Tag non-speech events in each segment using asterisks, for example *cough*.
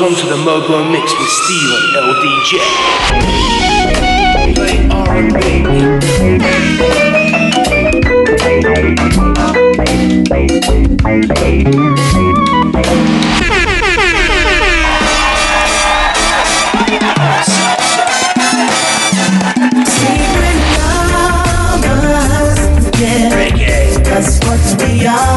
goes to the Mobo mix with Steve and LDJ. Secret lovers, yeah, that's what we are.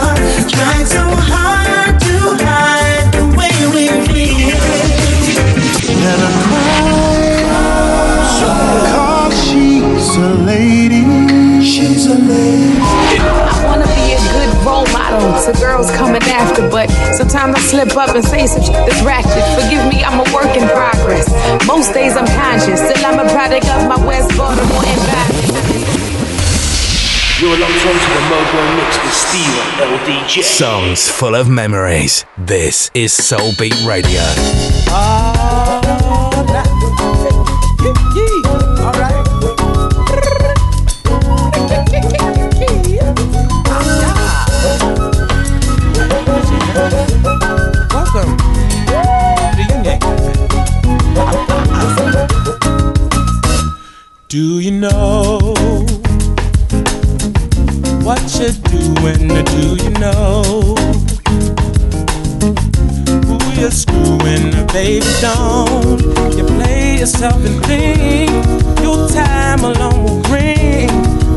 was coming after, but sometimes I slip up and say some shit ratchet. Forgive me, I'm a work in progress. Most days I'm conscious, still I'm a product of my West Baltimore environment. You're locked onto the Mobo mix with Steve LDJ. Songs full of memories. This is Soul Beat Radio. Ah. yourself and think your time alone will bring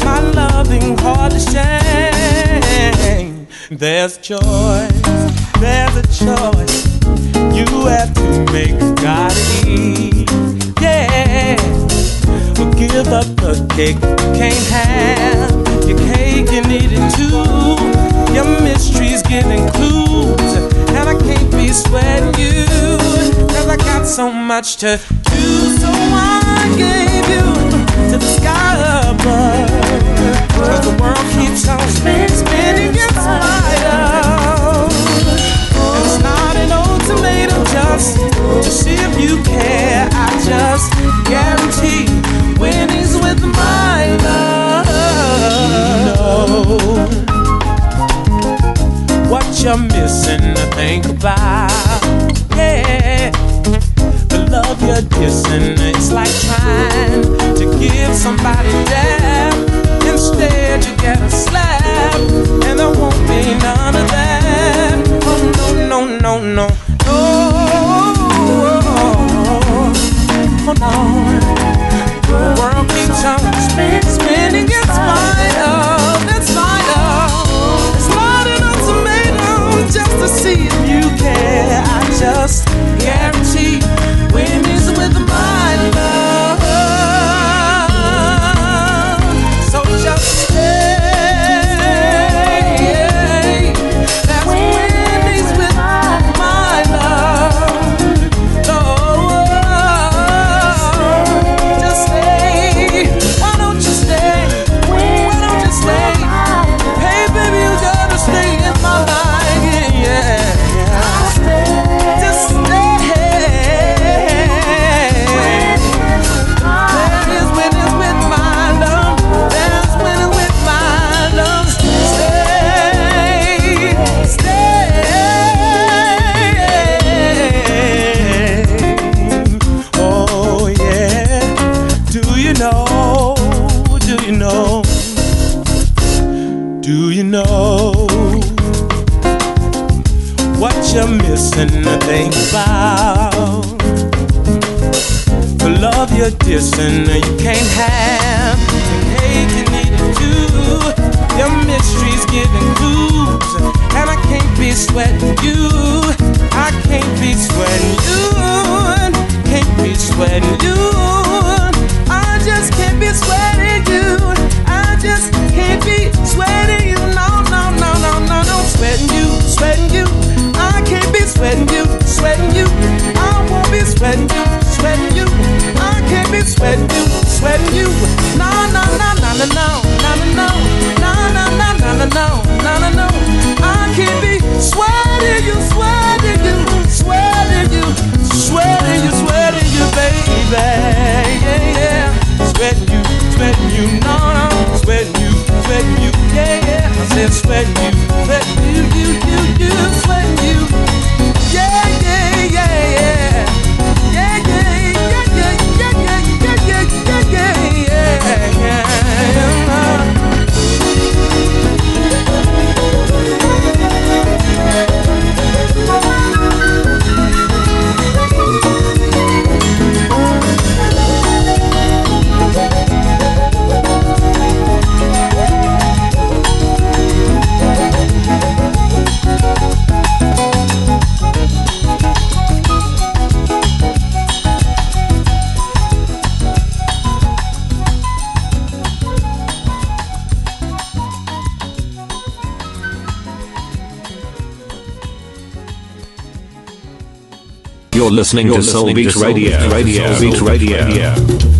my loving heart to shame. There's choice, there's a choice you have to make. Gotta eat, yeah. Or give up the cake you can't have. Your cake you need it too. Your mystery's giving clues, and I can't be sweating you. Cause I got so much to do. listening You're to Soul listening Beat Radio. Radio. Soul Beat Radio. Radio.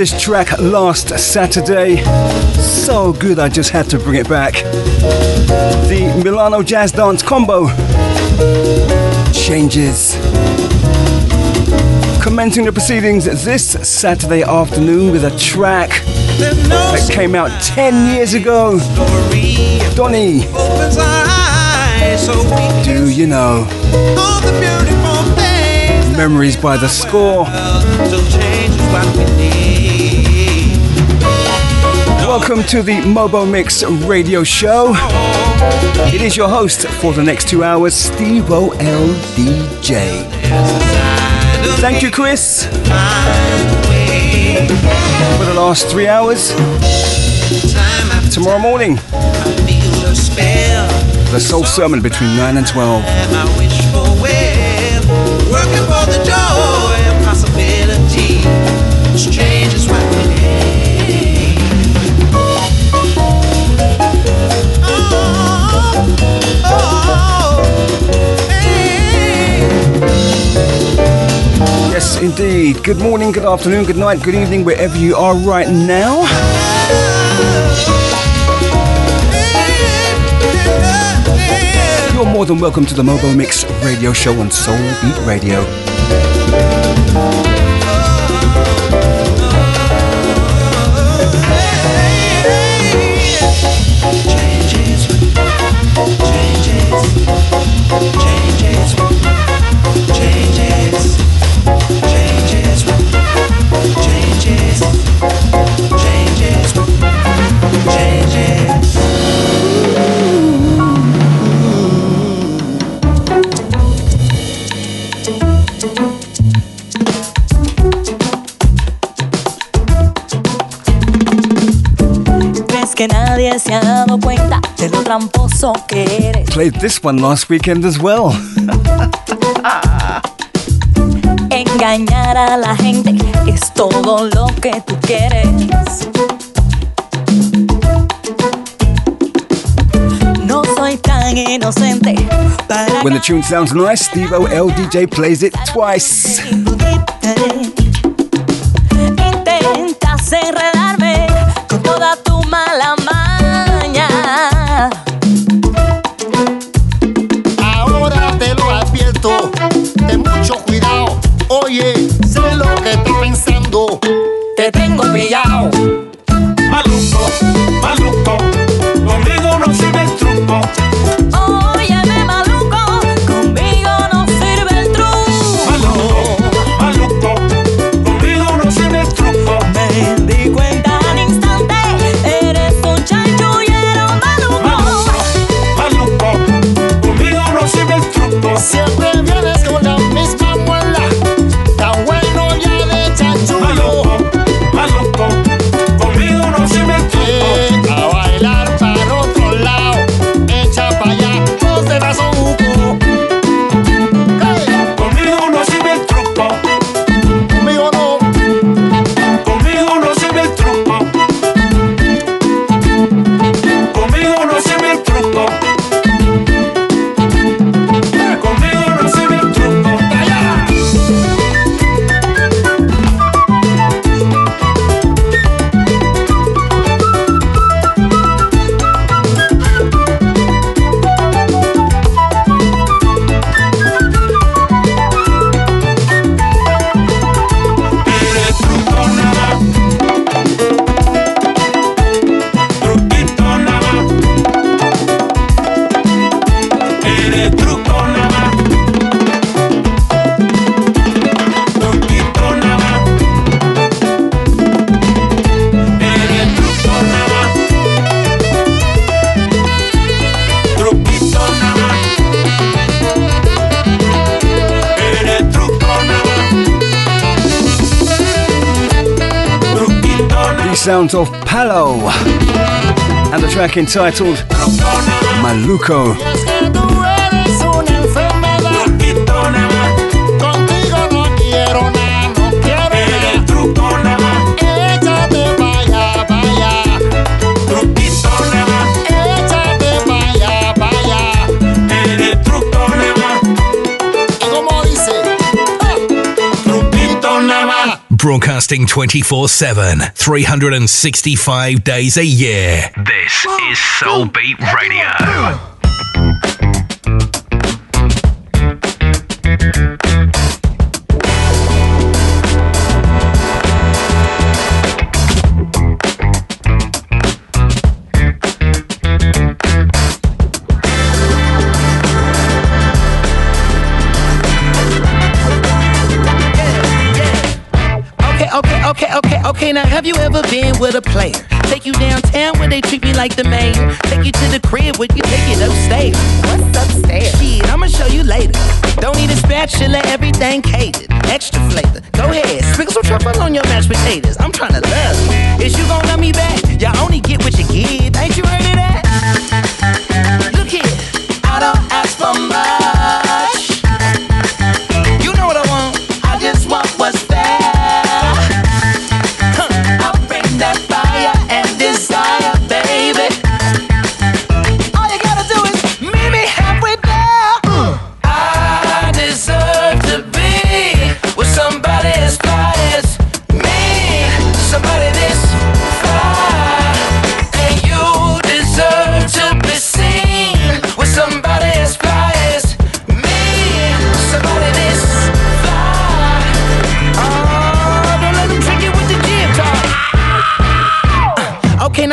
this track last Saturday. So good, I just had to bring it back. The Milano Jazz Dance combo changes. Commencing the proceedings this Saturday afternoon with a track that came out 10 years ago. Donny. Do you know? Memories by the score. Welcome to the Mobo Mix radio show. It is your host for the next two hours, Steve OLDJ. Thank you, Chris, for the last three hours. Tomorrow morning, the soul sermon between 9 and 12. Indeed. Good morning, good afternoon, good night, good evening, wherever you are right now. You're more than welcome to the Mobo Mix radio show on Soul Beat Radio. Changes, changes. Played this one last weekend as well. *laughs* Engañar a la gente es todo lo que tú quieres. When the tune sounds nice, Steve OL DJ plays it twice. Truquito nada más. Broadcasting 24 7, 365 days a year. This is Soul Beat Radio. Okay, okay, okay, okay, okay. Now, have you ever been with a player? Take you downtown where they treat me like the main. Take you to the crib where you take it upstairs. What's upstairs? Shit, I'ma show you later. Don't need a spatula, everything catered. Extra flavor. Go ahead, sprinkle some truffle on your mashed potatoes. I'm trying to love you. Is you gonna love me back?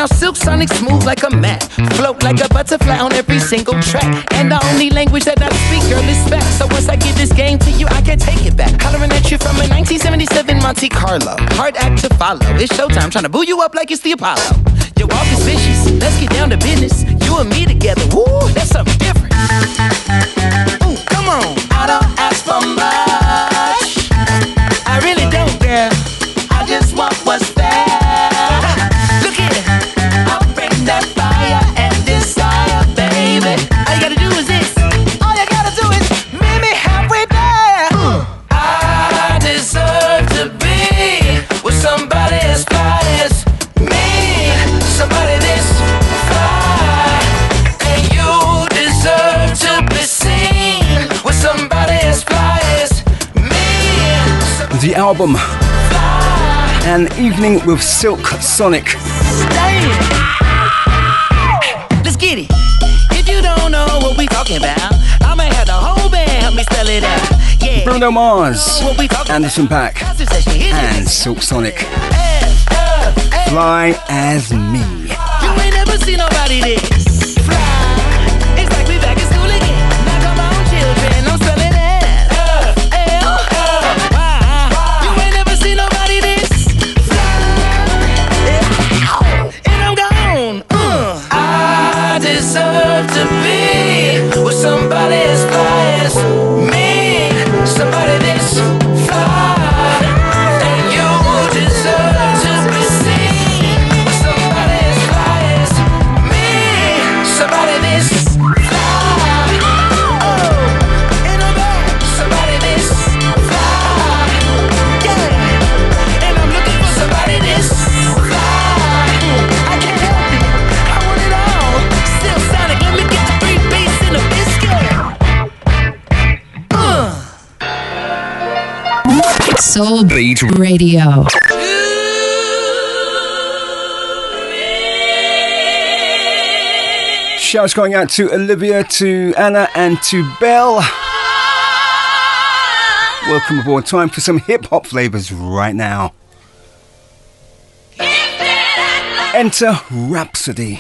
Silk Sonic smooth like a mat. Float like a butterfly on every single track. And the only language that I speak, girl, is back. So once I give this game to you, I can take it back. Hollering at you from a 1977 Monte Carlo. Hard act to follow. It's showtime, trying to boo you up like it's the Apollo. Your walk is vicious. Let's get down to business. You and me together. Woo, that's something different. Ooh, come on. I don't ask for much. Album. An Evening with Silk Sonic. Let's get it. If you don't know what we talking about, I may have the whole band help me spell it out. Yeah. Bruno Mars, Anderson Paak, and Silk Sonic. Uh, Fly as me. You ain't never seen nobody this. Beat Radio. Shouts going out to Olivia, to Anna, and to Belle. Welcome aboard. Time for some hip hop flavors right now. Enter Rapsody.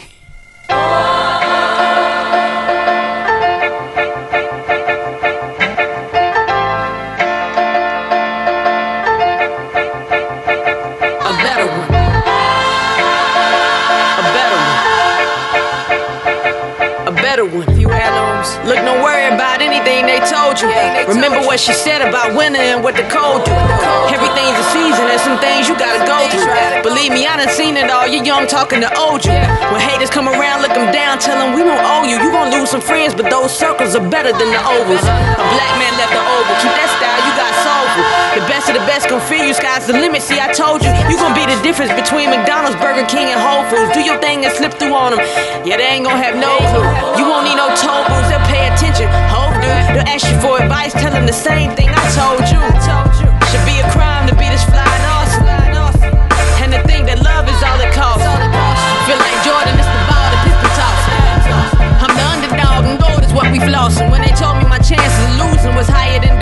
Told you. Remember what she said about winter and what the cold do. Everything's a season, and some things you gotta go through. Believe me, I done seen it all. You're young talking to old you. When haters come around, look them down, tell them we don't owe you. You gon' lose some friends, but those circles are better than the ovals. A black man left the oval. Keep that style, you got soulful. The best of the best gon' fear you, sky's the limit. See, I told you, you gon' be the difference between McDonald's, Burger King, and Whole Foods. Do your thing and slip through on them. Yeah, they ain't gon' have no clue. You won't need no toll booths, they'll pay attention. They'll ask you for advice, tell them the same thing I told you. Should be a crime to be this fly and awesome. And to think that love is all it costs. Feel like Jordan, it's the ball, the pistol toss. I'm the underdog, and gold is what we flossin'. When they told me my chances of losing was higher than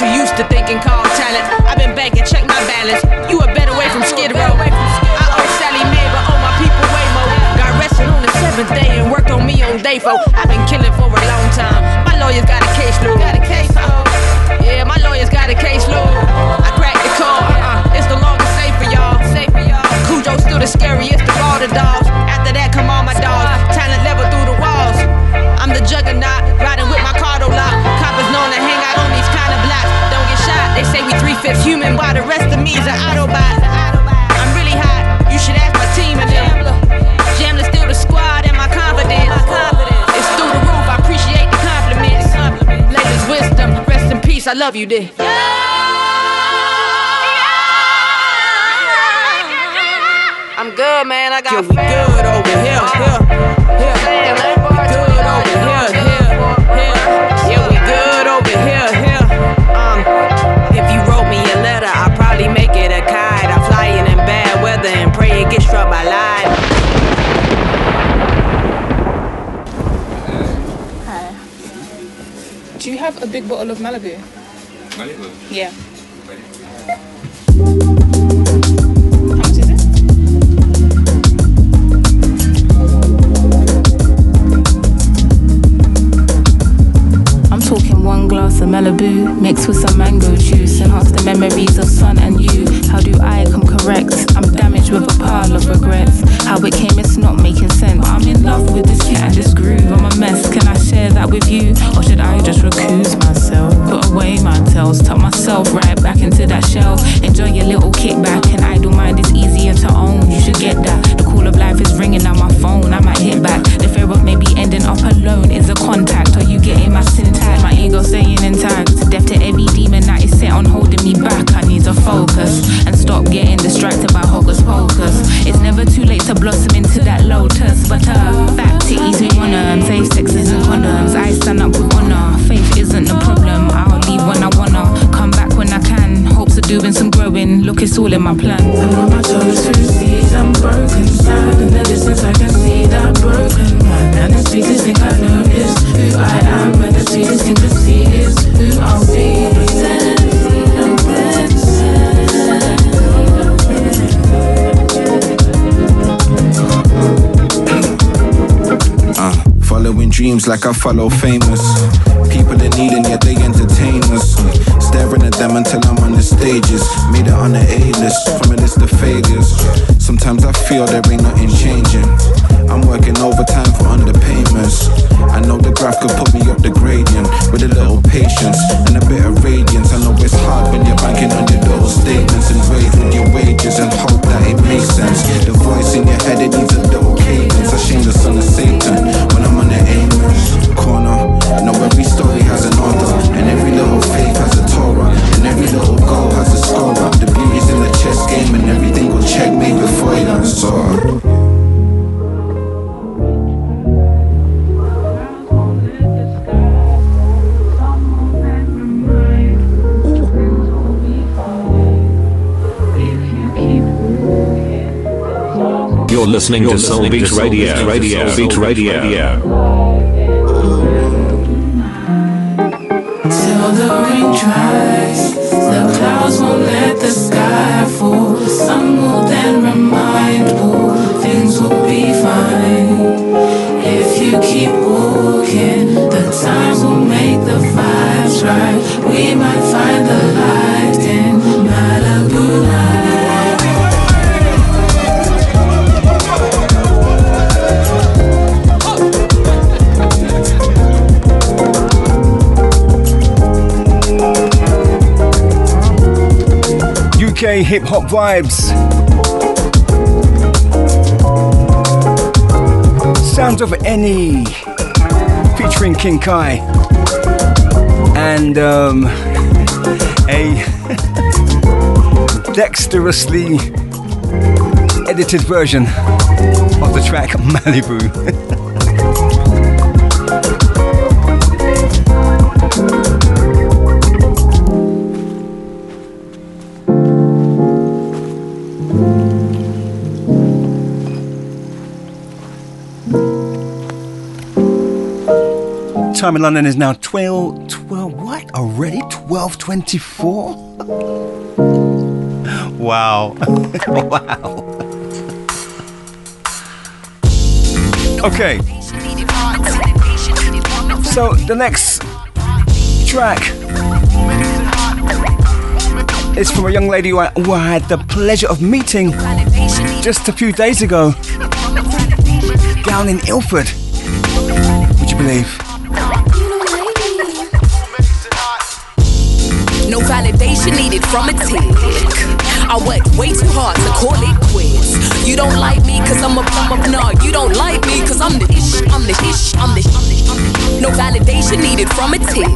you used to think thinking called talent. The rest of me is an Autobot. I'm really hot. You should ask my team and them. Jamla still the squad and my confidence. It's through the roof. I appreciate the compliments. Ladies' wisdom. Rest in peace. I love you, dear. I'm good, man. I got Yo, we good over here. here. here. Have a big bottle of Malibu? Malibu? Yeah. I'm talking one glass of Malibu mixed with some mango juice. Enhance the memories of sun and you. How do I come correct? I'm damaged with a pile of regrets. How it came, it's not making sense. I'm in love with this cat and this groove. I'm a mess. Can I share that with you? Or should I just recuse myself? Put away my tells, tuck myself right back into that shell. Enjoy your little kickback and idle ear to own. You should get that. The call of life is ringing on my phone. I might hit back. The fear of maybe ending up alone is a contact. Are you getting my syntax? My ego staying intact. Death to every demon that is set on holding me back. I need to focus and stop getting distracted by hocus pocus. It's never too late to blossom into that lotus. But uh, back to ease we wanna. Safe sex isn't condoms. I stand up with honor. Faith isn't the problem. I'll leave when I wanna. Come back when I can minded doing some growing. Look, it's all in my plan. And on my toes through seas, I'm broken. Sad in the distance, I can see that broken man. And the sweetest thing I know is who I am, and the sweetest thing to see is who I'll be. Uh, following dreams like I follow famous. People in need and yet they entertain us. Them until I'm on the stages. Made it on the A list from a list of failures. Sometimes I feel there ain't nothing changing. I'm working overtime for underpayments. I know the graph could put me up the gradient with a little patience and a bit of radiance. I know it's hard when you're banking on your little statements and wage with your wages and hope that it makes sense. The voice in your head it needs a little cadence. I shame the son of Satan when I'm on the Amos corner. I know every story has an author and every little faith has a every little goal has a score up. The beauty's in the chess game and everything will checkmate before you saw. You're listening to Soul Beat Radio. Radio. Soul Beat Radio. Till the rain dries, the sky. The sun will then remind all things will be fine. If you keep walking, the times will make the vibes right. We might find the light Hip hop vibes. Sounds of Any featuring King Kai and um, *laughs* a *laughs* dexterously edited version of the track Malibu. *laughs* Time in London is now 12, 12 what? Already 1224? *laughs* wow. *laughs* wow. Okay. So the next track is from a young lady who I, who I had the pleasure of meeting just a few days ago down in Ilford. Would you believe? Validation needed from a tick. I worked way too hard to call it quits. You don't like me cause I'm a bum of no, you don't like me cause I'm the ish, I'm the ish, I'm the I'm the, I'm No validation needed from a tick.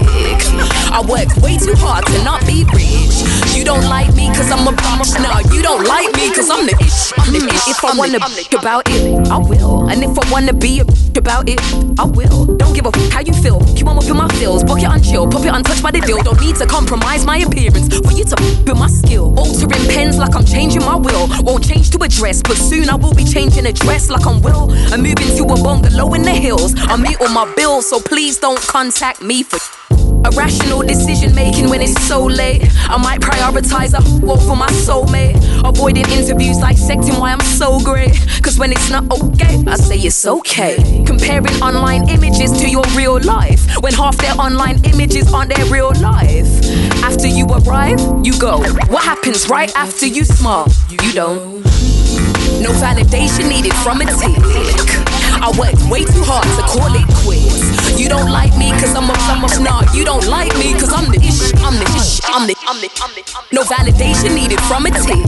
I worked way too hard to not be rich. You don't like me cause I'm a bum of no, you don't like me cause I'm the ish, I'm the hmm, ish. If I wanna about it, I will. And if I wanna be a about it, I will. Don't give a f- how you feel. You want up in my feels, book it on chill, pop it untouched by the deal. Don't need to compromise my appearance for you to f- with my skill. Altering pens like I'm changing my will. Won't change to a dress, but soon I will be changing a dress like I'm will. I'm moving to a bungalow in the hills. I meet all my bills, so please don't contact me for. Irrational decision making when it's so late. I might prioritize a over my soulmate. Avoiding interviews, dissecting why I'm so great. Cause when it's not okay, I say it's okay. Comparing online images to your real life. When half their online images aren't their real life. After you arrive, you go. What happens right after you smile? You don't. No validation needed from a tick. I worked way too hard to call it quits. You don't like me cause I'm a I'm a nah, you don't like me cause I'm the ish, I'm the ish, I'm the I'm the I'm the No validation needed from a tick.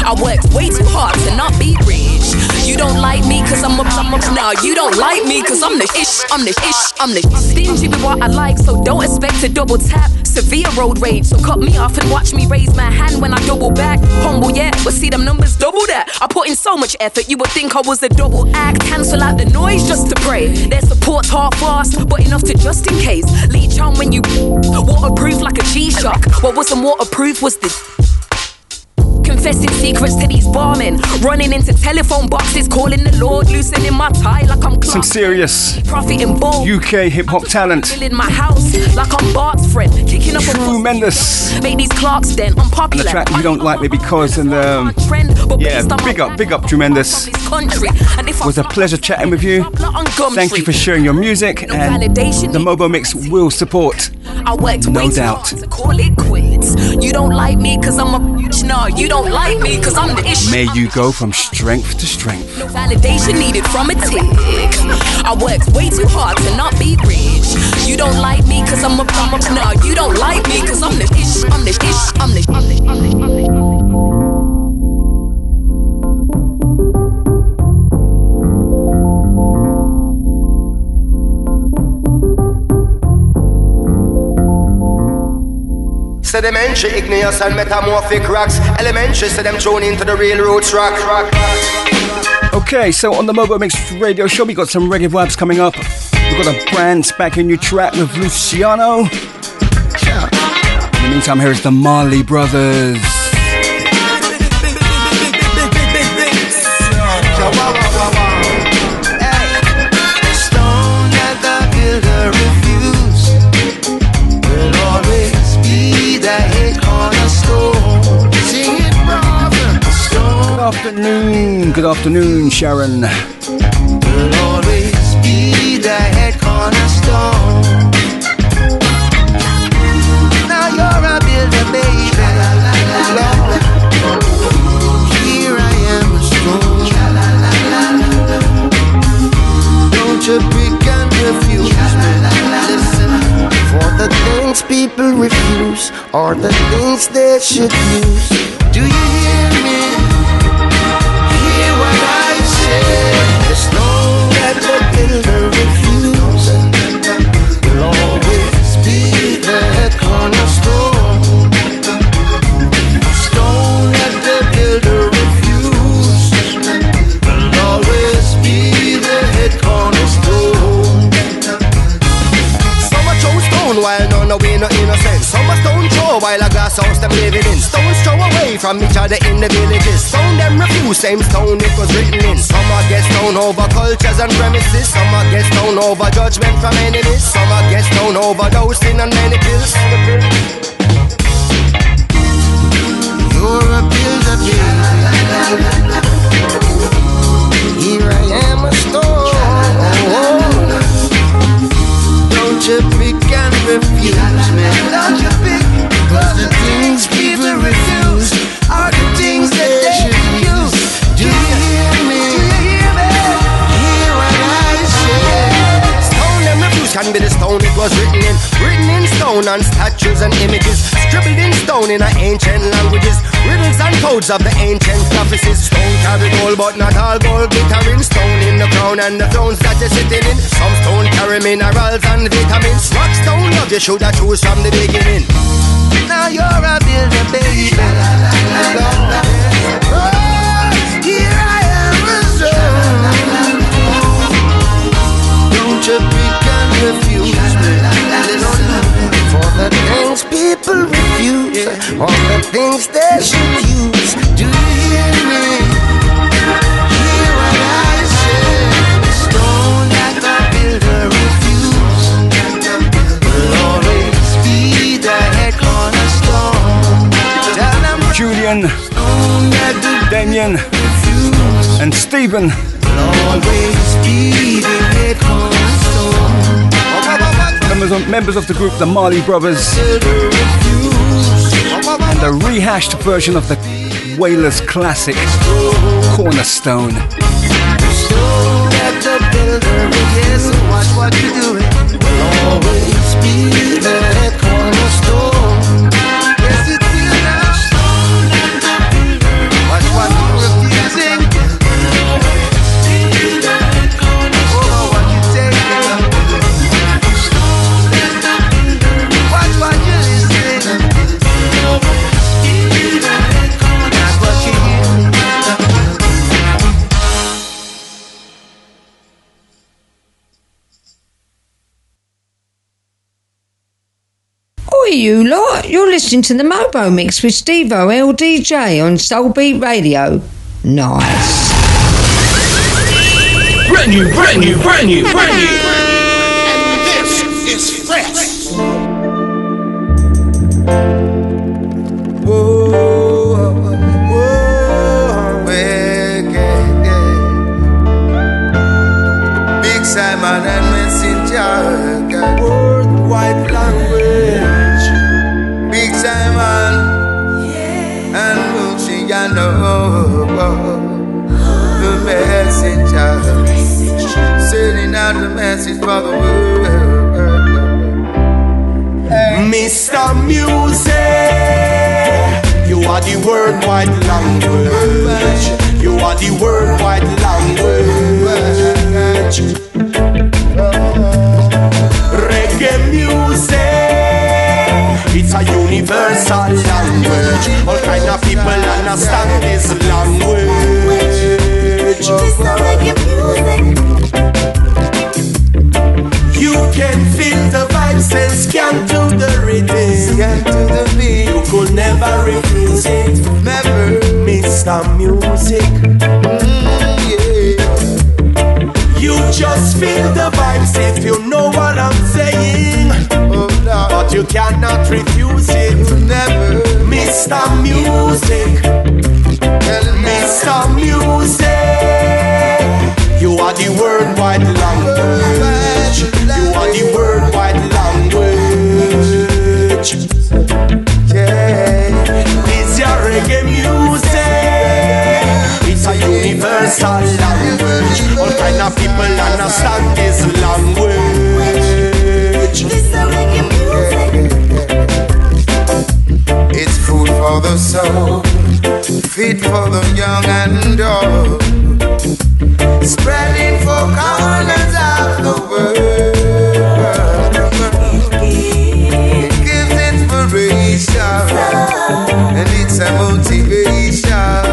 I worked way too hard to not be rich. You don't like me cause I'm a I'm a nah, you don't like me cause I'm the ish, I'm the ish, I'm the stingy with what I like, so don't expect to double tap. Severe road rage, so cut me off and watch me raise my hand when I double back. Humble, yeah, but see them numbers double that. I put in so much effort, you would think I was a double act. Cancel out the noise just to pray. Their support's half fast, but enough to just in case. Leech on when you waterproof like a G-Shock. What wasn't waterproof was the confessing secrets to these barmen, running into telephone boxes, calling the Lord, loosening my tie like I'm Some serious profiting bold. UK hip hop talent. In my house, like I'm Bart's friend, kicking up True Mendes. Make these clocks then And the track You Don't Like Me Because and um, yeah, big up, big up Tremendous. Country, and if Was a pleasure chatting with you. Thank you for sharing your music and the Mobo Mix will support. I worked No doubt. to call it quits. You don't like me cause I'm a bitch. No, you don't like me cause I'm the issue. May you go from strength to strength. No validation needed from a tick. I worked way too hard to not be rich. You don't like me cause I'm a a no, you don't like me cause I'm the ish, I'm the ish, I'm the I'm the I'm the, I'm Sedimentary, igneous and metamorphic rocks. Elementary, so them thrown into the real roots rock. rock, rock. Okay, so on the Mobo Mix radio show, we got some reggae vibes coming up. We've got a brand spanking new track with Luciano. In the meantime, here is the Marley Brothers. Afternoon, good afternoon, Sharon. will always be the head cornerstone. Now you're a builder, baby. Here I am, a stone. Don't you pick and refuse. Listen, for the things people refuse are the things they should use. Do you hear me? While a stone glass house them living in. Away from each other in the villages. Stone them refuse, same stone it was written in. Some a get stone over cultures and premises. Some a get stone over judgment from enemies. Some a get stone over dosing and many pills. You're a builder, baby. Here I am, a stone. Don't you pick and refuse me. Don't you pick. Cause the things people refuse are the things that they. Do you hear me? Hear what I say? Stone refuse can be the stone it was written in. Written in stone on statues and images. Scribbled in stone in ancient languages. Riddles and codes of the ancient prophecies. Stone carry gold, but not all gold glittering. Stone in the crown and the thrones that you're sitting in. Some stone carry minerals and vitamins. Rock stone love you should have choose from the beginning. Now you're a builder, baby. Oh, cornerstone. Members of, members of the group, the Marley Brothers, and the rehashed version of the Wailers classic, Cornerstone. Stone you lot. You're listening to the Mobo Mix with Steve O LDJ on Soulbeat Radio. Nice. Brand new, brand new, brand new, brand new. Message the world. Mr. Music, you are the worldwide language. You are the worldwide language. Reggae music, it's a universal language. All kind of people understand this language. You can feel the vibes and scan to the rhythm. Scan to the beat. You could never refuse it. Never. Mr. Music. Mm, you just feel the vibes if you know what I'm saying. Oh, but you cannot refuse it. Never. Mr. Music. Mr. Music. You are the worldwide language. The worldwide language. Yeah. It's your reggae music. It's a universal language. All kind of people understand this language. It's food for the soul, fit for the young and old, spreading for corners of the world. Inspiration and it's a motivation.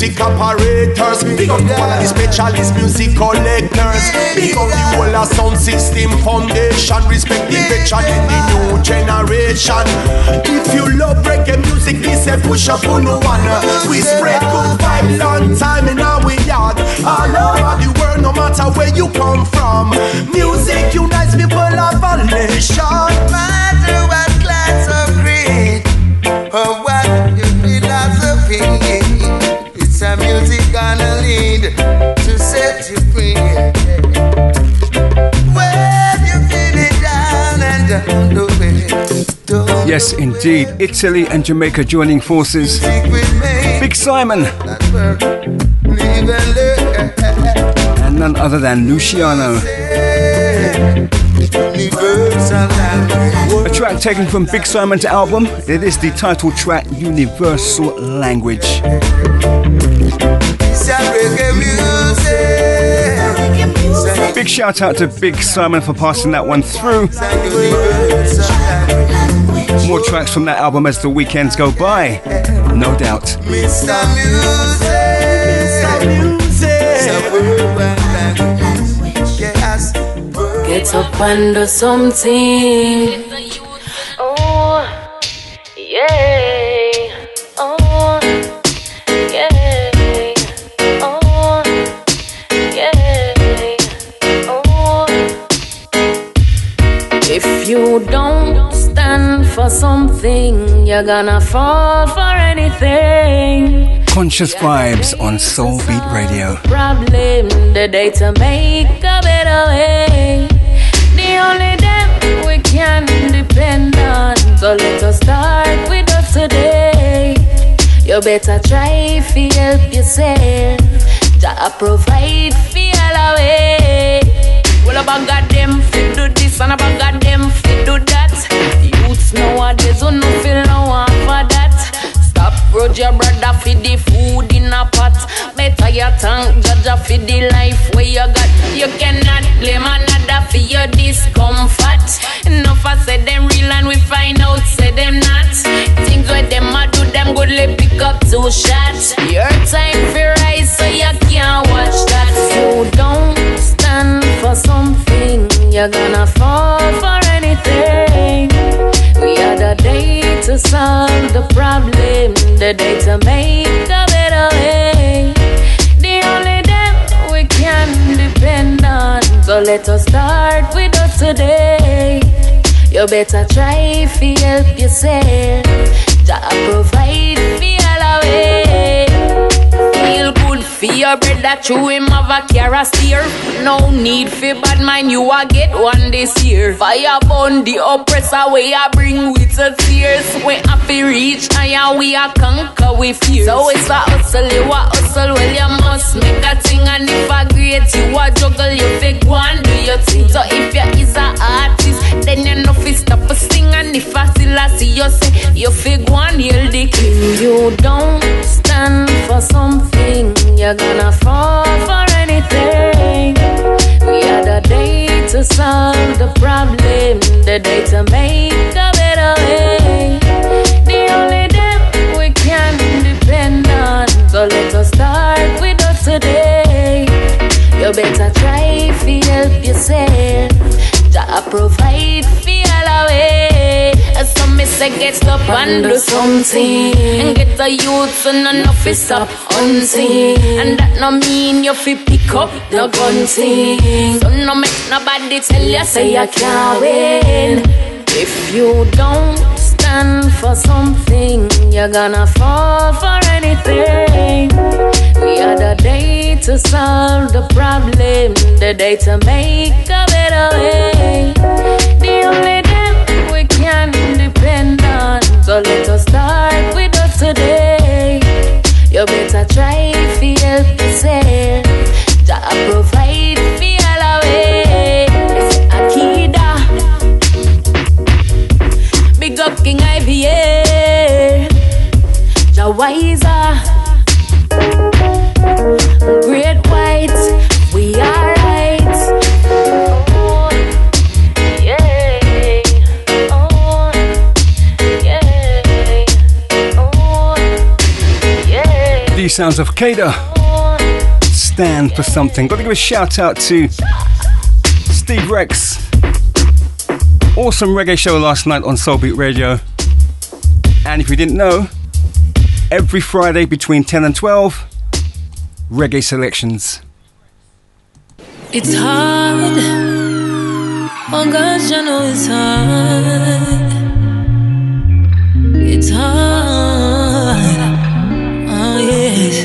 Music operators. Big up all of the specialist music collectors. Big up the whole of sound system foundation. Respect the veteran in the new generation. If you love reggae music, this a push up on no one. We spread good vibe long time in our yard. All over the world, no matter where you come from. Music unites people of all nations. matter what class Yes, indeed. Italy and Jamaica joining forces. Big Simon. and none other than Luciano. A track taken from Big Simon's album. It is the title track Universal Language. Big shout out to Big Simon for passing that one through. More tracks from that album as the weekends go by. No doubt. Get up and do something. You're gonna fall for anything. Conscious vibes on Soul Beat Radio. problem the day to make a better way. The only them we can depend So let us start with us today. You better try to help yourself. Jah provide for all away. Well, a bag of them fit do this and a bag of them fit do that. Youths nowadays no feel no one for that. Stop your brother for the food in a pot. Better you thank Jaja for the life where you got. You cannot blame another for your discomfort. Enough I said them real and we find out say them not. Things where them a do them good let pick up two shots. Your time for rise so you can't watch that. So don't for something. You're gonna fall for anything. We are the day to solve the problem, the day to make a better way. The only day we can depend on. So let us start with us today. You better try to help yourself. Jah provide for all away. Brother, true him have a care steer. No need for bad mind, you a get one this year. Fire burn the oppressor, way I bring with the tears. We happy reach higher, we a conquer with fear. So it's a hustle, you a hustle, well you must make a thing. And if a great, you a juggle, you fake one, do your thing. So if you is a artist, then you know fi stop a sing. And if I still a see you say, you fake one, he'll the king. You don't stand for something, you're gonna fall for anything. We are the day to solve the problem, the day to make a better way. The only day we can depend on. So let us start with us today. You better try to help yourself. Jah provide for all away. So me say get up and do something. And get the youth and enough is stop hunting And that no mean you fi pick up no gun thing So no make nobody tell you say you can't win. If you don't stand for something You're gonna fall for anything. We are the day to solve the problem The day to make a better way. The only day we can depend on So let us start with us today. You better try to help yourself Jah provide for all away Akida Big up King Ivy, Jah sounds of Kada. Stand for something. Got to give a shout out to Steve Rex. Awesome reggae show last night on Soulbeat Radio. And if you didn't know, every Friday between 10 and 12, reggae selections. It's hard. Oh gosh, I know it's hard. It's hard. It's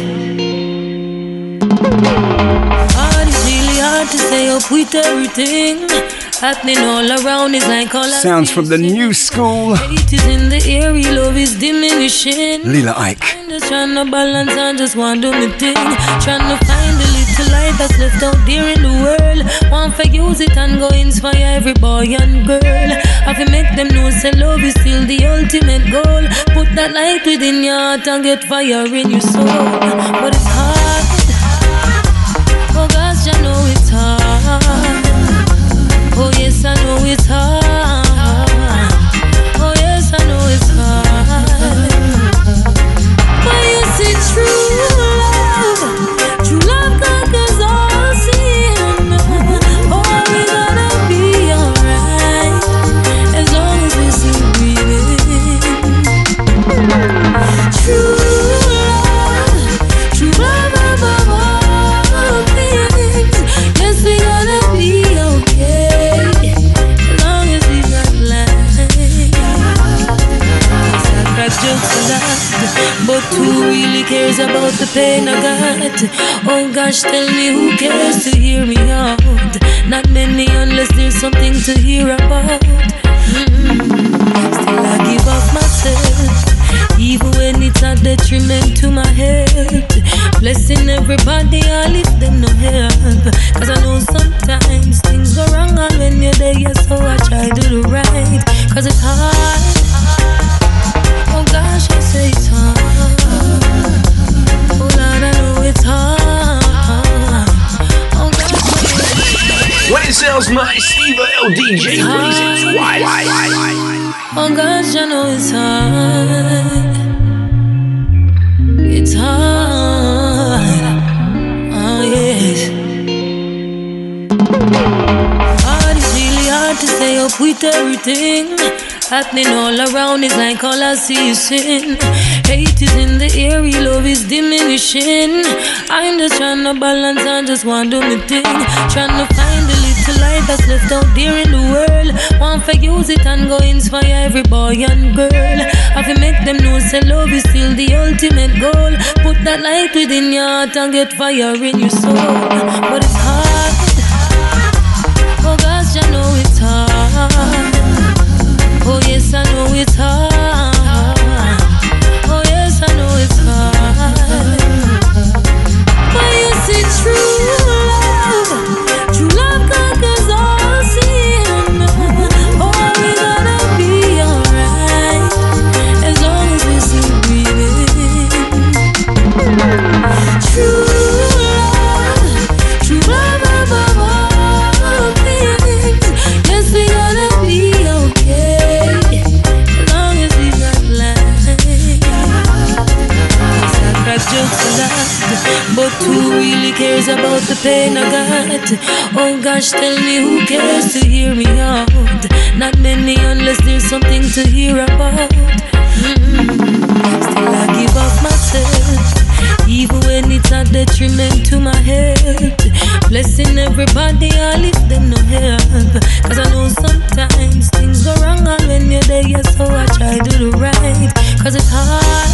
really hard to stay up with everything happening all around. It's like all Sounds from the new school. hate is in the air. Love is diminishing. Lila Ike. I'm just trying to balance and just want to do my thing. Trying to find the little light that's left out there in the world. Want to use it and go inspire every boy and girl. Have to make them know say love is still the ultimate goal. Put that light within your heart and get fire in your soul. But it's hard. Oh gosh, I know it's hard. Oh yes, I know it's hard. About the pain I got? Oh gosh, tell me who cares to hear me out? Not many unless there's something to hear about. Mm-mm. Still I give up myself. Even when it's a detriment to my health. Blessing everybody, I lift them no help. Cause I know sometimes things go wrong, and when you're there, yeah, so I try to do right. Cause it's hard. Oh gosh, I say it's hard. Sounds nice, Steve LDJ it twice. Oh gosh, I know it's hard. It's hard. Oh yes. Hard is really hard to stay up with everything happening all around. It's like all I see is sin. Hate is in the air, love is diminishing. I'm just trying to balance and just want to do my thing. Trying to find the little light that's left out there in the world. Want to use it and go inspire every boy and girl. Have to make them know say love is still the ultimate goal. Put that light within your heart and get fire in your soul. But it's hard. Oh gosh, I know it's hard. Oh yes, I know it's hard. Pain I got? Oh gosh, tell me who cares to hear me out? Not many unless there's something to hear about. Mm. Still I give up myself, even when it's a detriment to my health. Blessing everybody, I lift them no help. Cause I know sometimes things go wrong, and when you're there, yeah, so I try to do right. Cause it's hard.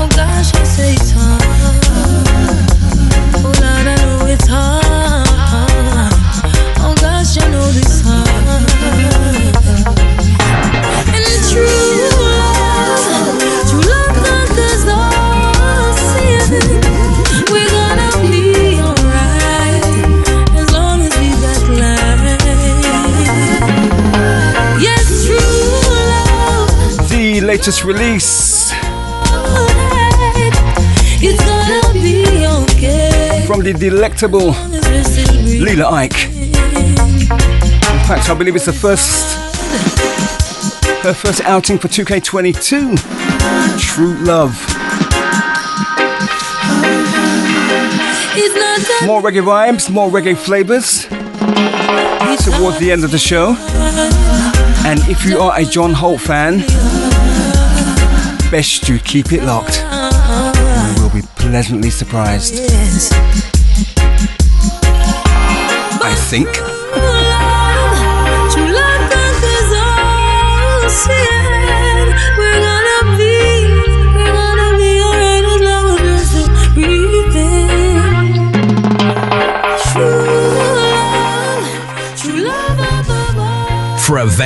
Oh gosh, I say it's hard. Latest release It's gonna be okay. from the delectable Lila Ike. In fact, I believe it's the first her first outing for 2K22. True Love. It's not that More reggae vibes, more reggae flavors towards the end of the show. And if you are a John Holt fan, best you keep it locked. You will be pleasantly surprised. I think.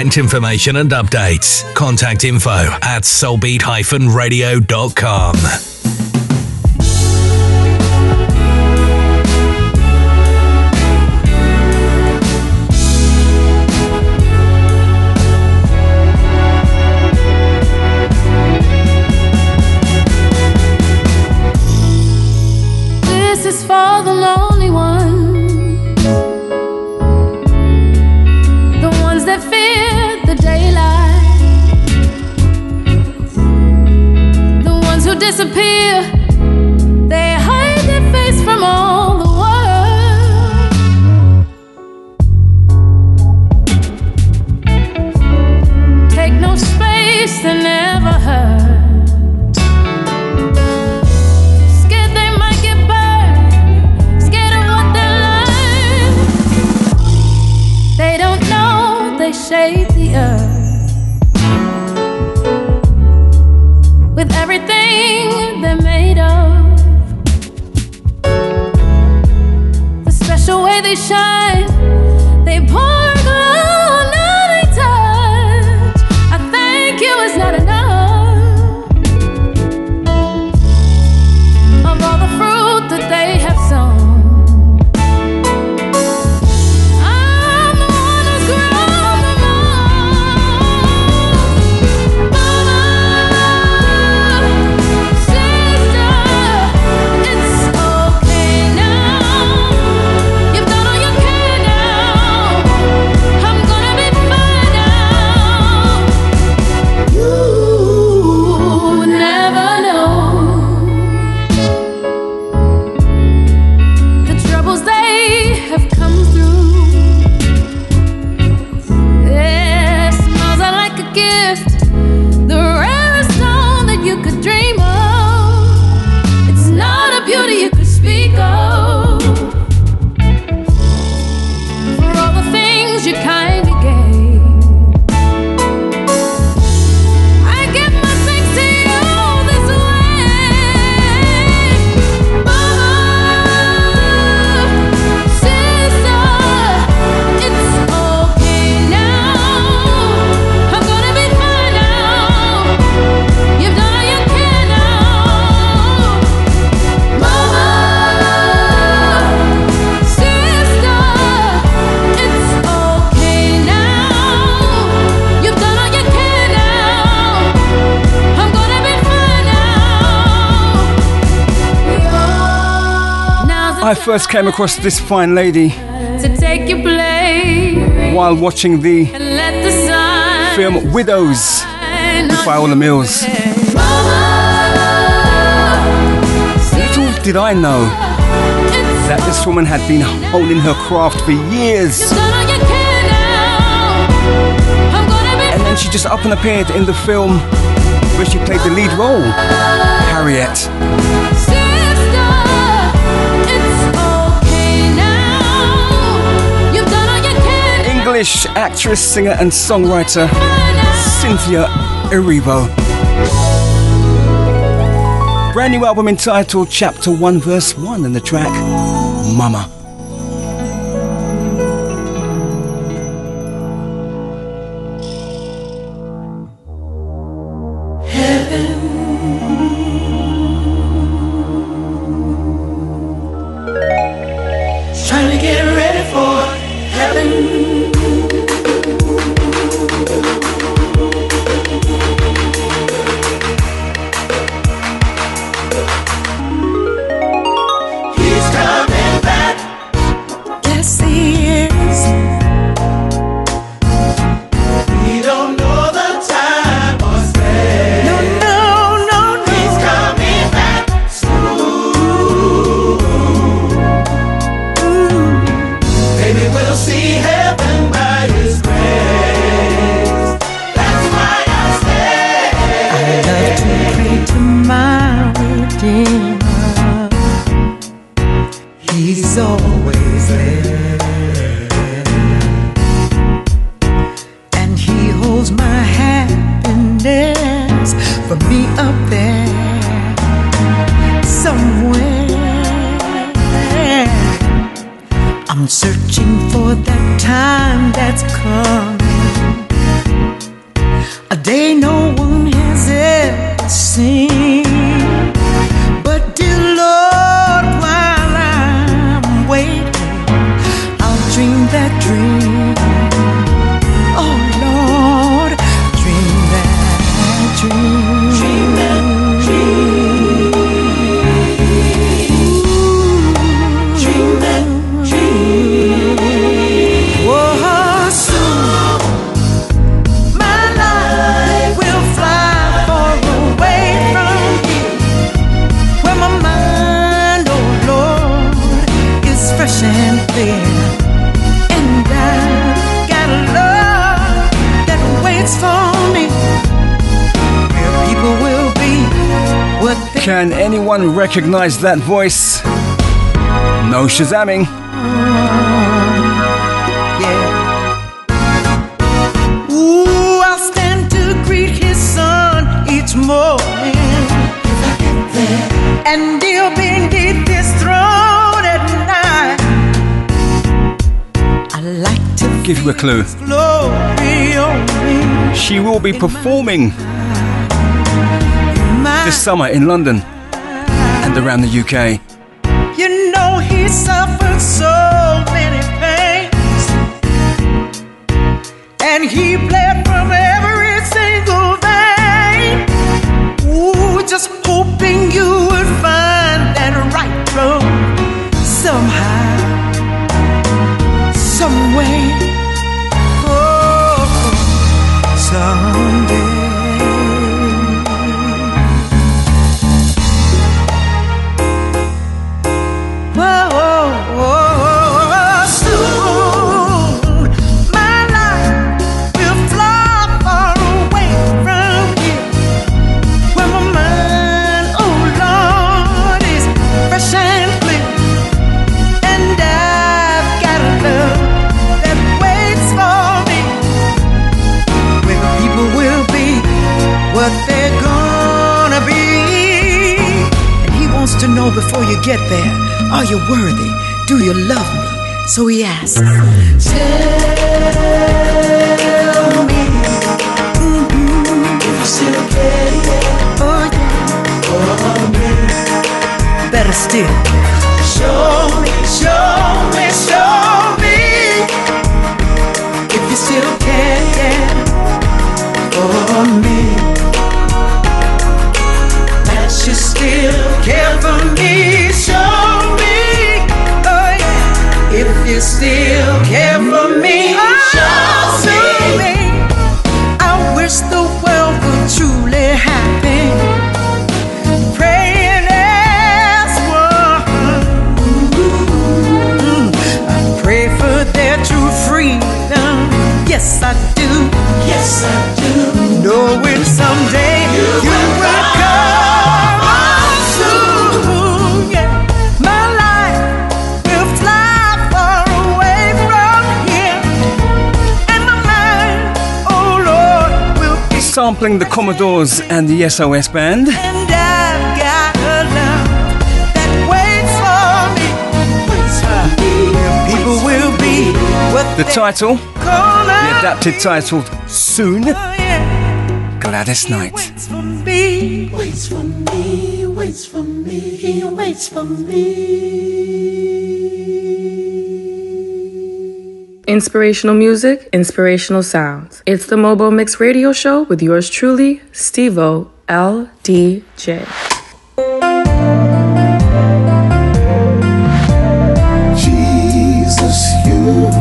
Event information and updates, contact info at soulbeat-radio.com. first came across this fine lady to take your place while watching the let the film Widows with Viola Mills. Little did I know that this woman had been holding her craft for years. And then she just up and appeared in the film where she played the lead role, Harriet. English actress, singer, and songwriter Cynthia Erivo. Brand new album entitled Chapter 1, Verse 1, and the track Mama. Recognize that voice? No shazamming. Ooh, I'll stand to greet his son each morning. And he'll be his throne at night. I like to Give you a clue. glory on me. She will be performing this summer in London around the UK. To know before you get there, are you worthy? Do you love me? So he asks. Tell me mm-hmm. still care. Oh me. Better still. Show me, show me, show me if you still care for oh, me. That you still sampling the Commodores and the SOS band. The title, the adapted title, Soon, Gladys Knight. Waits for me, waits for me, waits for me, he waits for me. Inspirational music, inspirational sound. It's the Mobo Mix Radio Show with yours truly, Stevo LDJ. Jesus, you've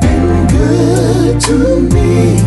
been good to me.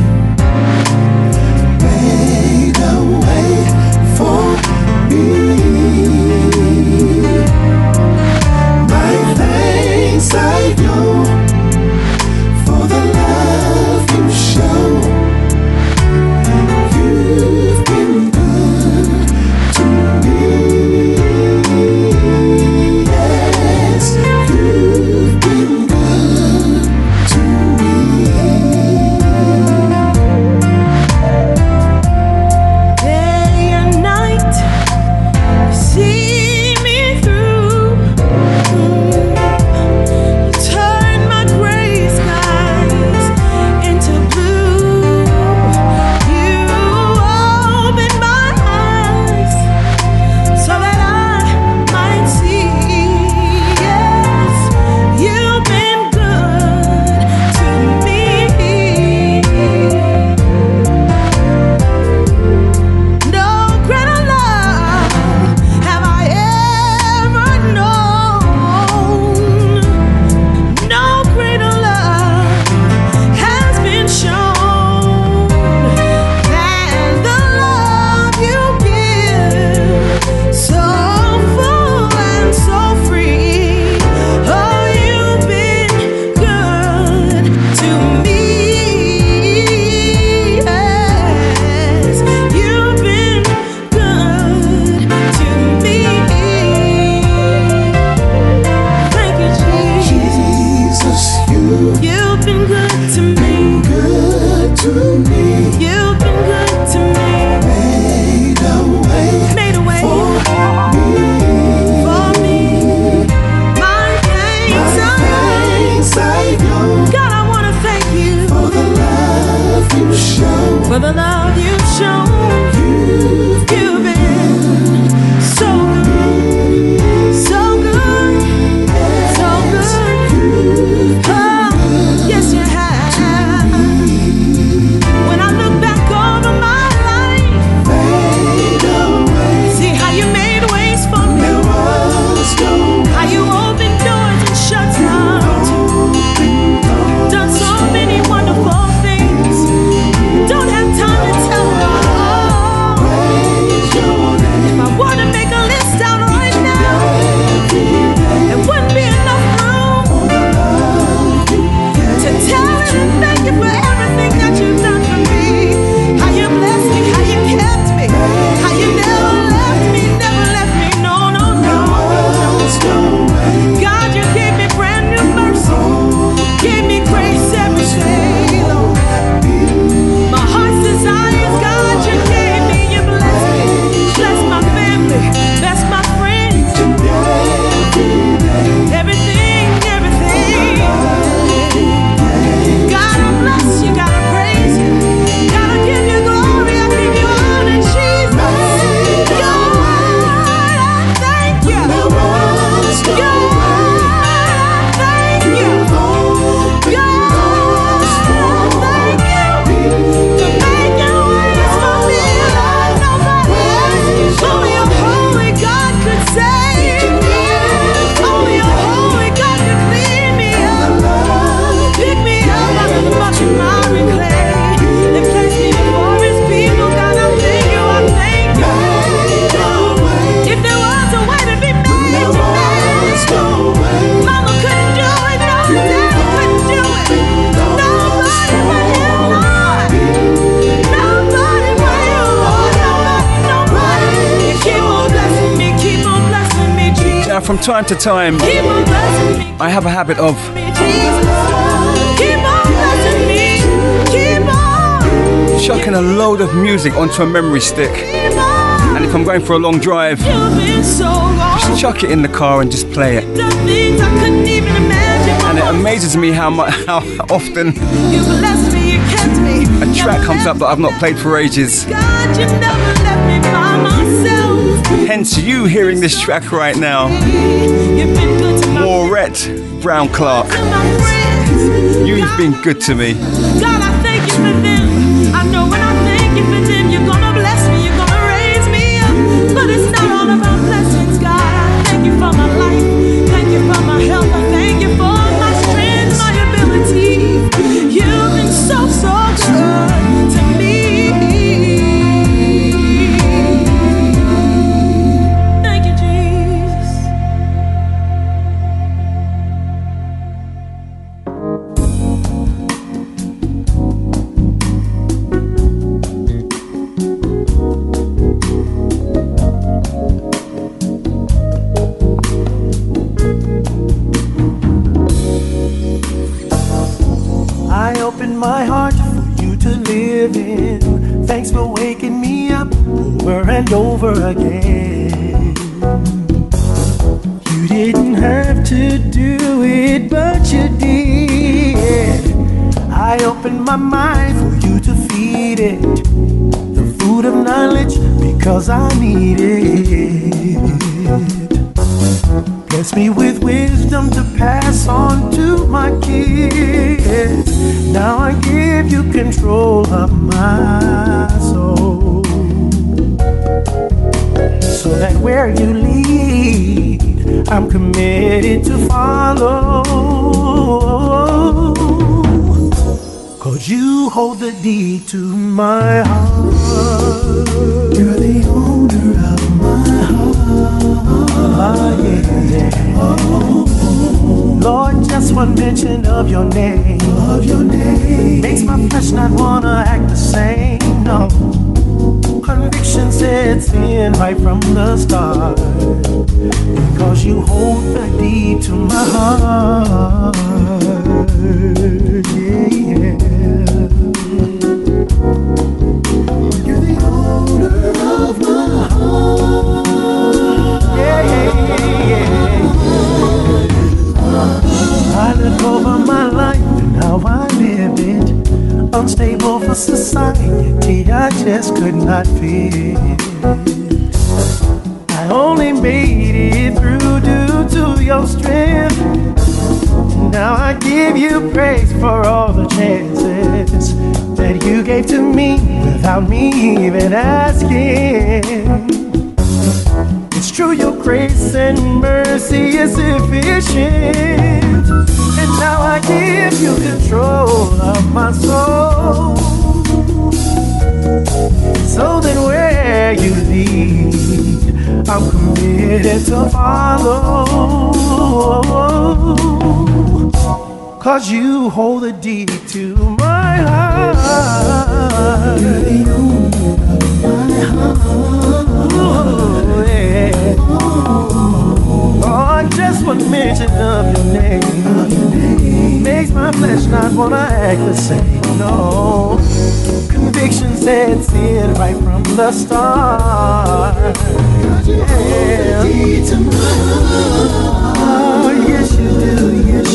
time to time, I have a habit of chucking a load of music onto a memory stick. And if I'm going for a long drive, just chuck it in the car and just play it. And it amazes me how, much, *laughs* how often a track comes up that I've not played for ages. Hence you hearing this track right now. Maurette Brown Clark. You've been good to me. God, I opened my mind for you to feed it. The food of knowledge because I need it. Bless me with wisdom to pass on to my kids. Now I give you control of my soul. So that where you lead, I'm committed to follow. You hold the deed to my heart. You're the owner of my heart. Ah, yeah, yeah. Lord, just one mention of your name. Of your name. Makes my flesh not wanna act the same. No. Conviction sets in right from the start. Because you hold the deed to my heart. Unstable for society, I just could not fit. I only made it through due to your strength. Now I give you praise for all the chances that you gave to me without me even asking. It's true, your grace and mercy is sufficient. And now I give you control of my soul. So then, where you lead, I'm committed to follow. Cause you hold the deed to my heart. You're the of my heart. Oh, just one mention of your name makes my flesh not wanna act the same. No, conviction sets in right from the start. Yeah. Oh, yes you do, yes you do. Oh,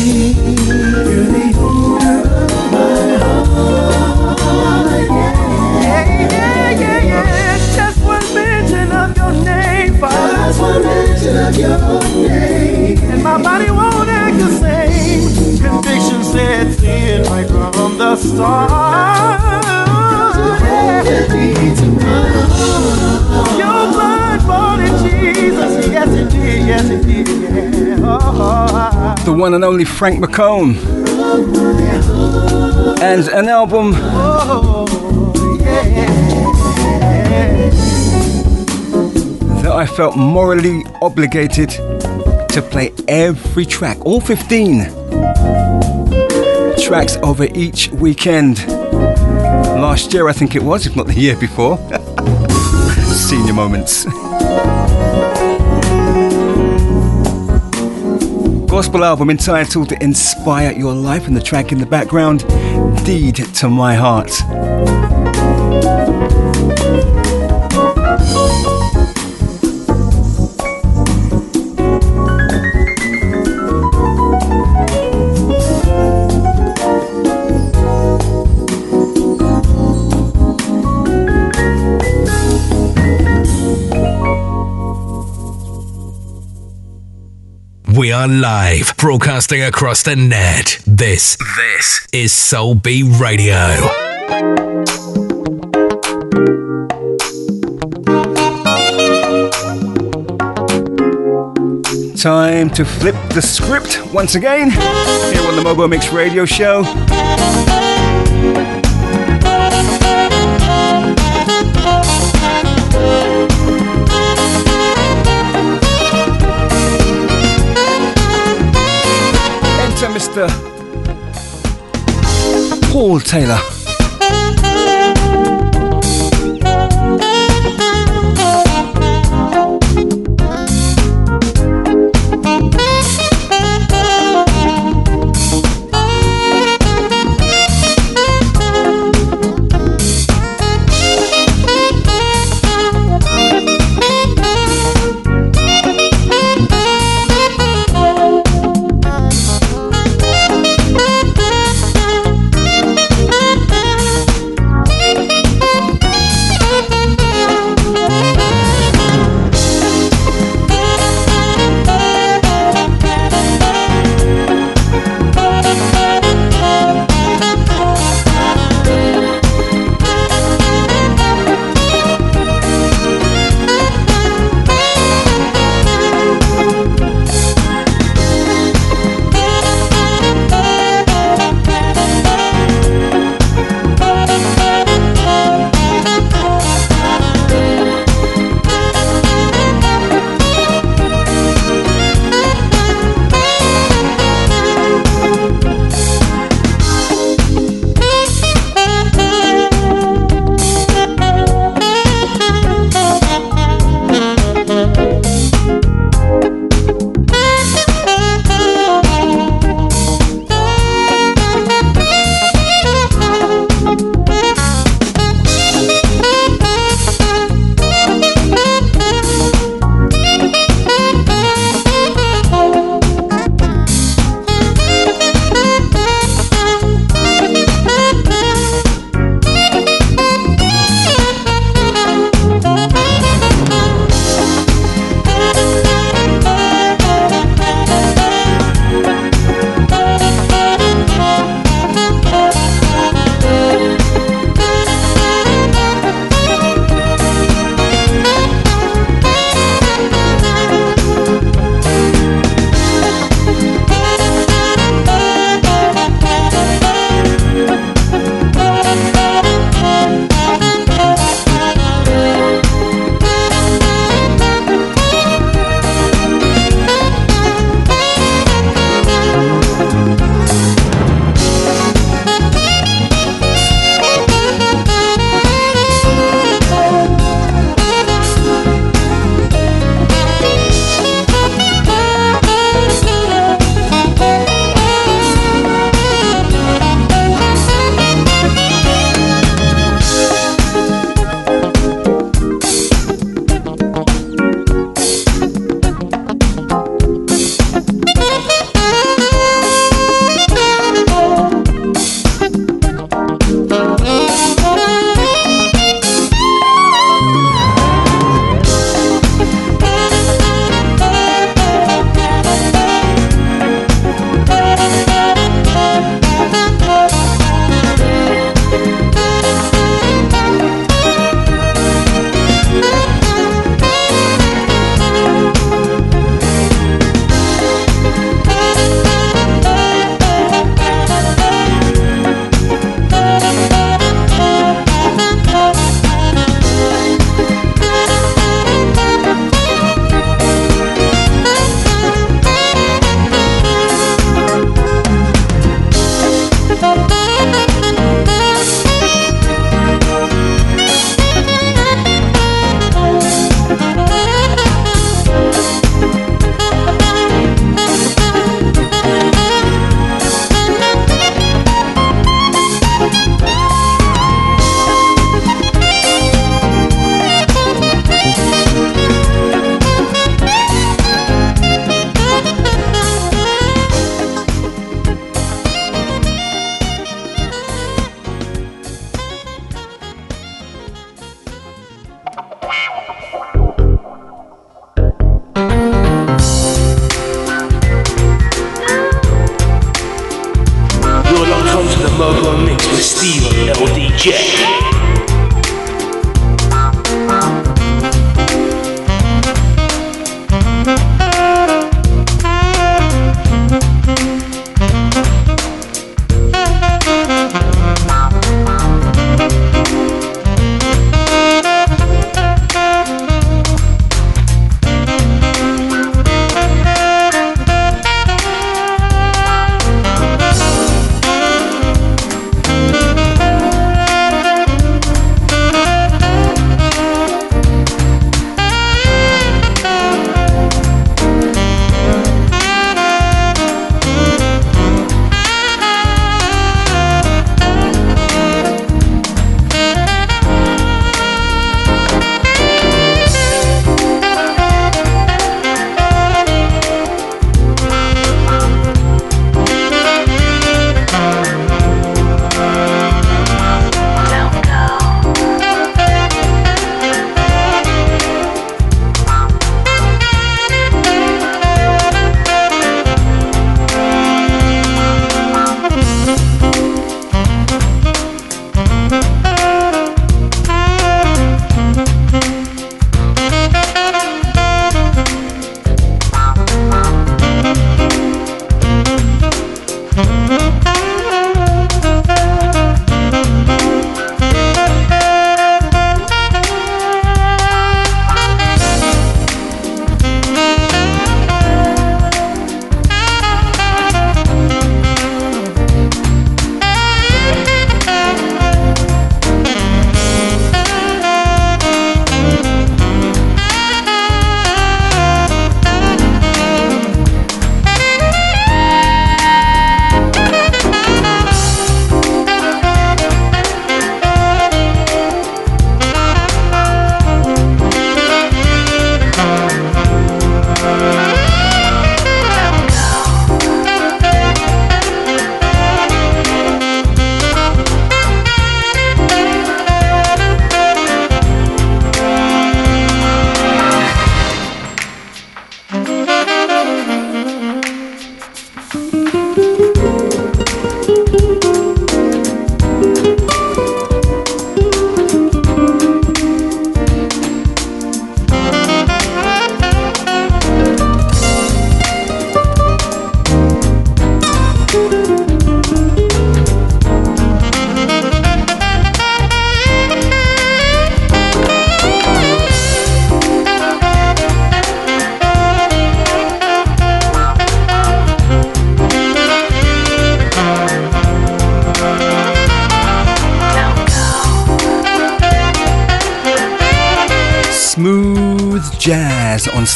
Father. Mention of your name. And my body won't act the same. Conviction in right from the start. Your blood bought it, Jesus. Yes, it did. Yes, it did. Yeah. Oh, The one and only Frank McComb. And an album oh, yeah. I felt morally obligated to play every track, all 15 tracks over each weekend. Last year, I think it was, if not the year before. *laughs* Senior moments. Gospel album entitled Inspire Your Life, and the track in the background, Deed to My Heart. Are live, broadcasting across the net. This, this is Soul Beat Radio. Time to flip the script once again here on the Mobo Mix Radio Show. Mr. Paul Taylor.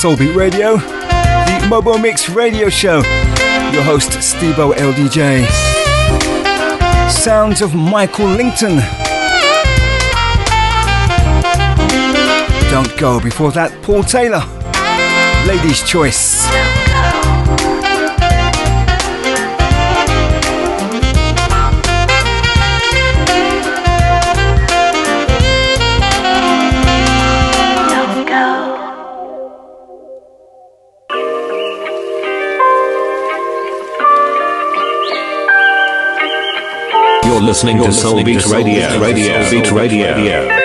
Soulbeat Radio, the Mobo Mix Radio Show. Your host, Stevo LDJ. Sounds of Michael Lington. Don't go before that, Paul Taylor. Ladies' Choice. listening to Soul Beat Radio. Beat Radio. Beat Radio. Beat Radio.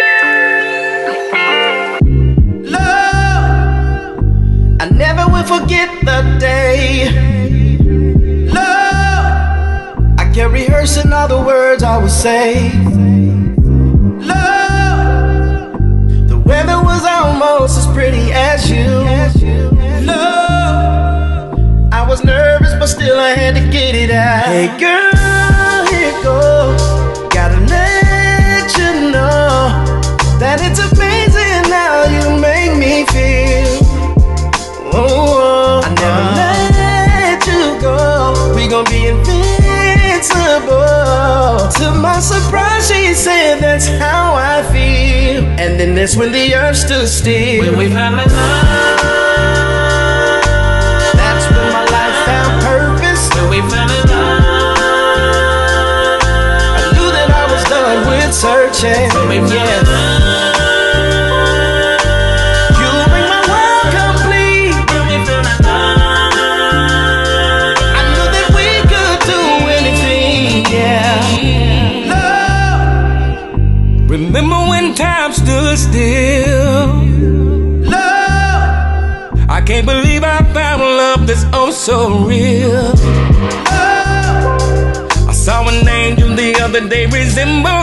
It's when the earth stood still. When we've had enough. December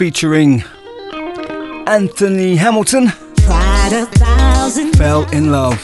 featuring Anthony Hamilton. Fell in love.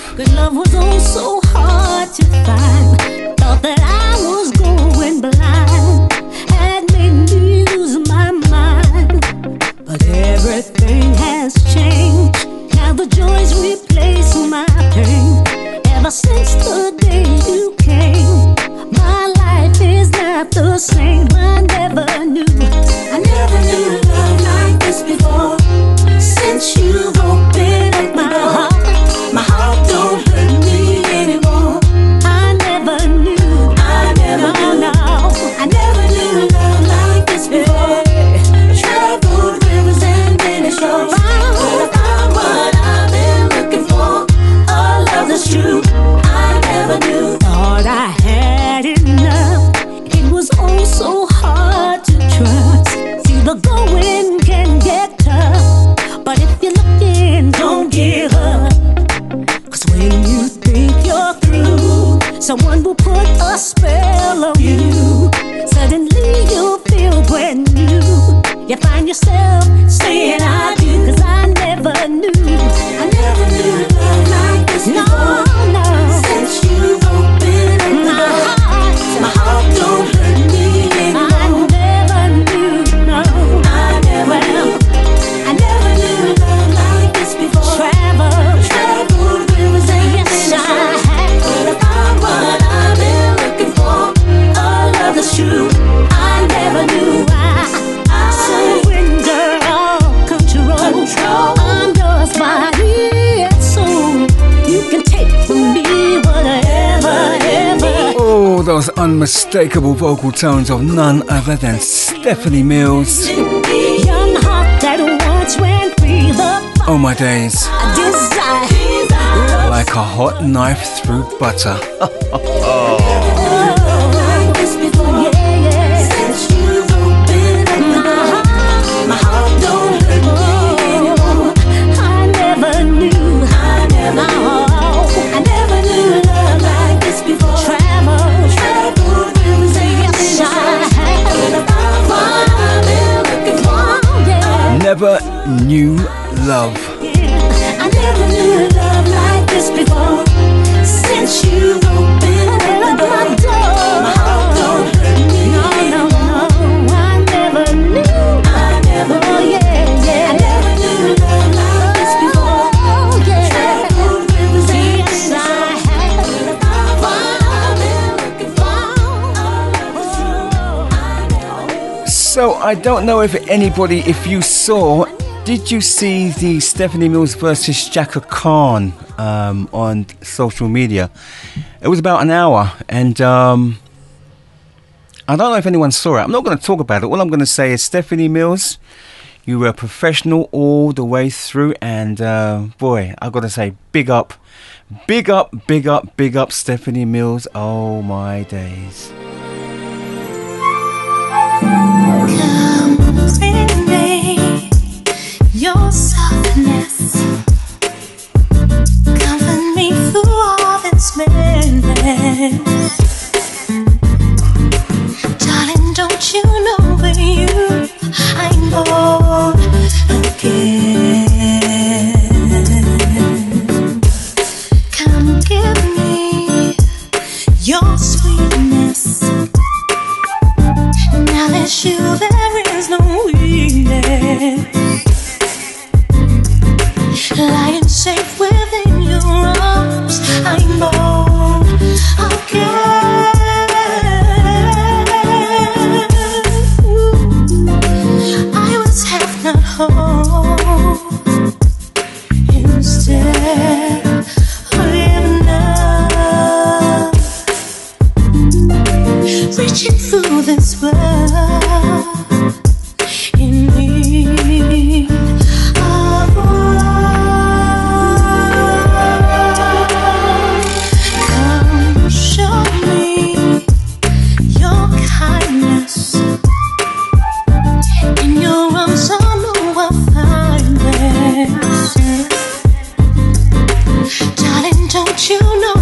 Unmistakable vocal tones of none other than Stephanie Mills. Young heart that once ran free. The Oh my days, like a hot knife through butter. like *laughs* oh. oh. Knew love. I never knew love like this before. Since you've opened up the door, my heart don't hurt me No, no, no, I never knew. I never Oh, yeah, yeah. I never knew love like this oh, before. Oh, yeah. Traveled rivers and Yes, many I shores, have. but I found what I've been looking for. A love that's true. I never knew. So I don't know if anybody, if you saw, did you see the Stephanie Mills versus Chaka Khan um, on social media? It was about an hour, and um, I don't know if anyone saw it. I'm not going to talk about it. All I'm going to say is Stephanie Mills, you were a professional all the way through, and uh, boy, I've got to say, big up, big up, big up, big up, Stephanie Mills. Oh my days. Comfort me through all this madness. Darling, don't you know for you I'm born again? Come give me your sweetness. Now that you, there is no weakness. Lying safe within your arms. I was half not whole. Instead of enough reaching through this world you know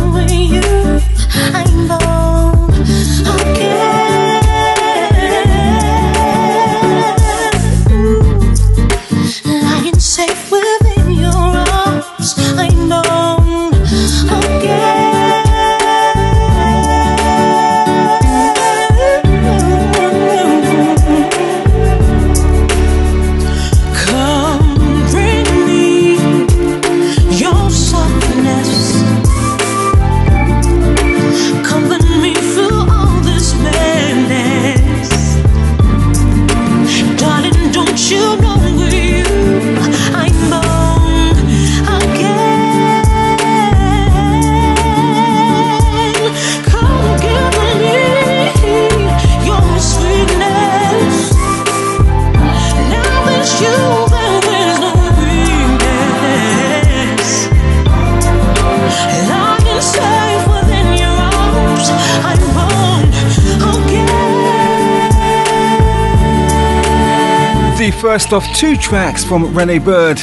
first off, two tracks from Renee Bird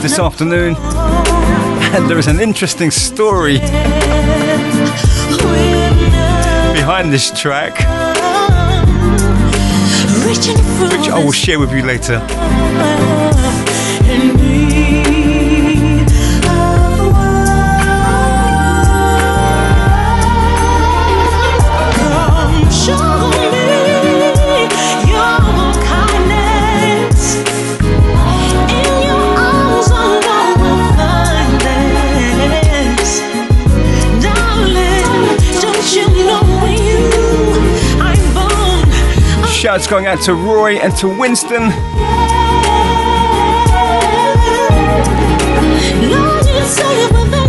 this afternoon, and there is an interesting story behind this track, which I will share with you later. shouts going out to Roy and to Winston. Yeah.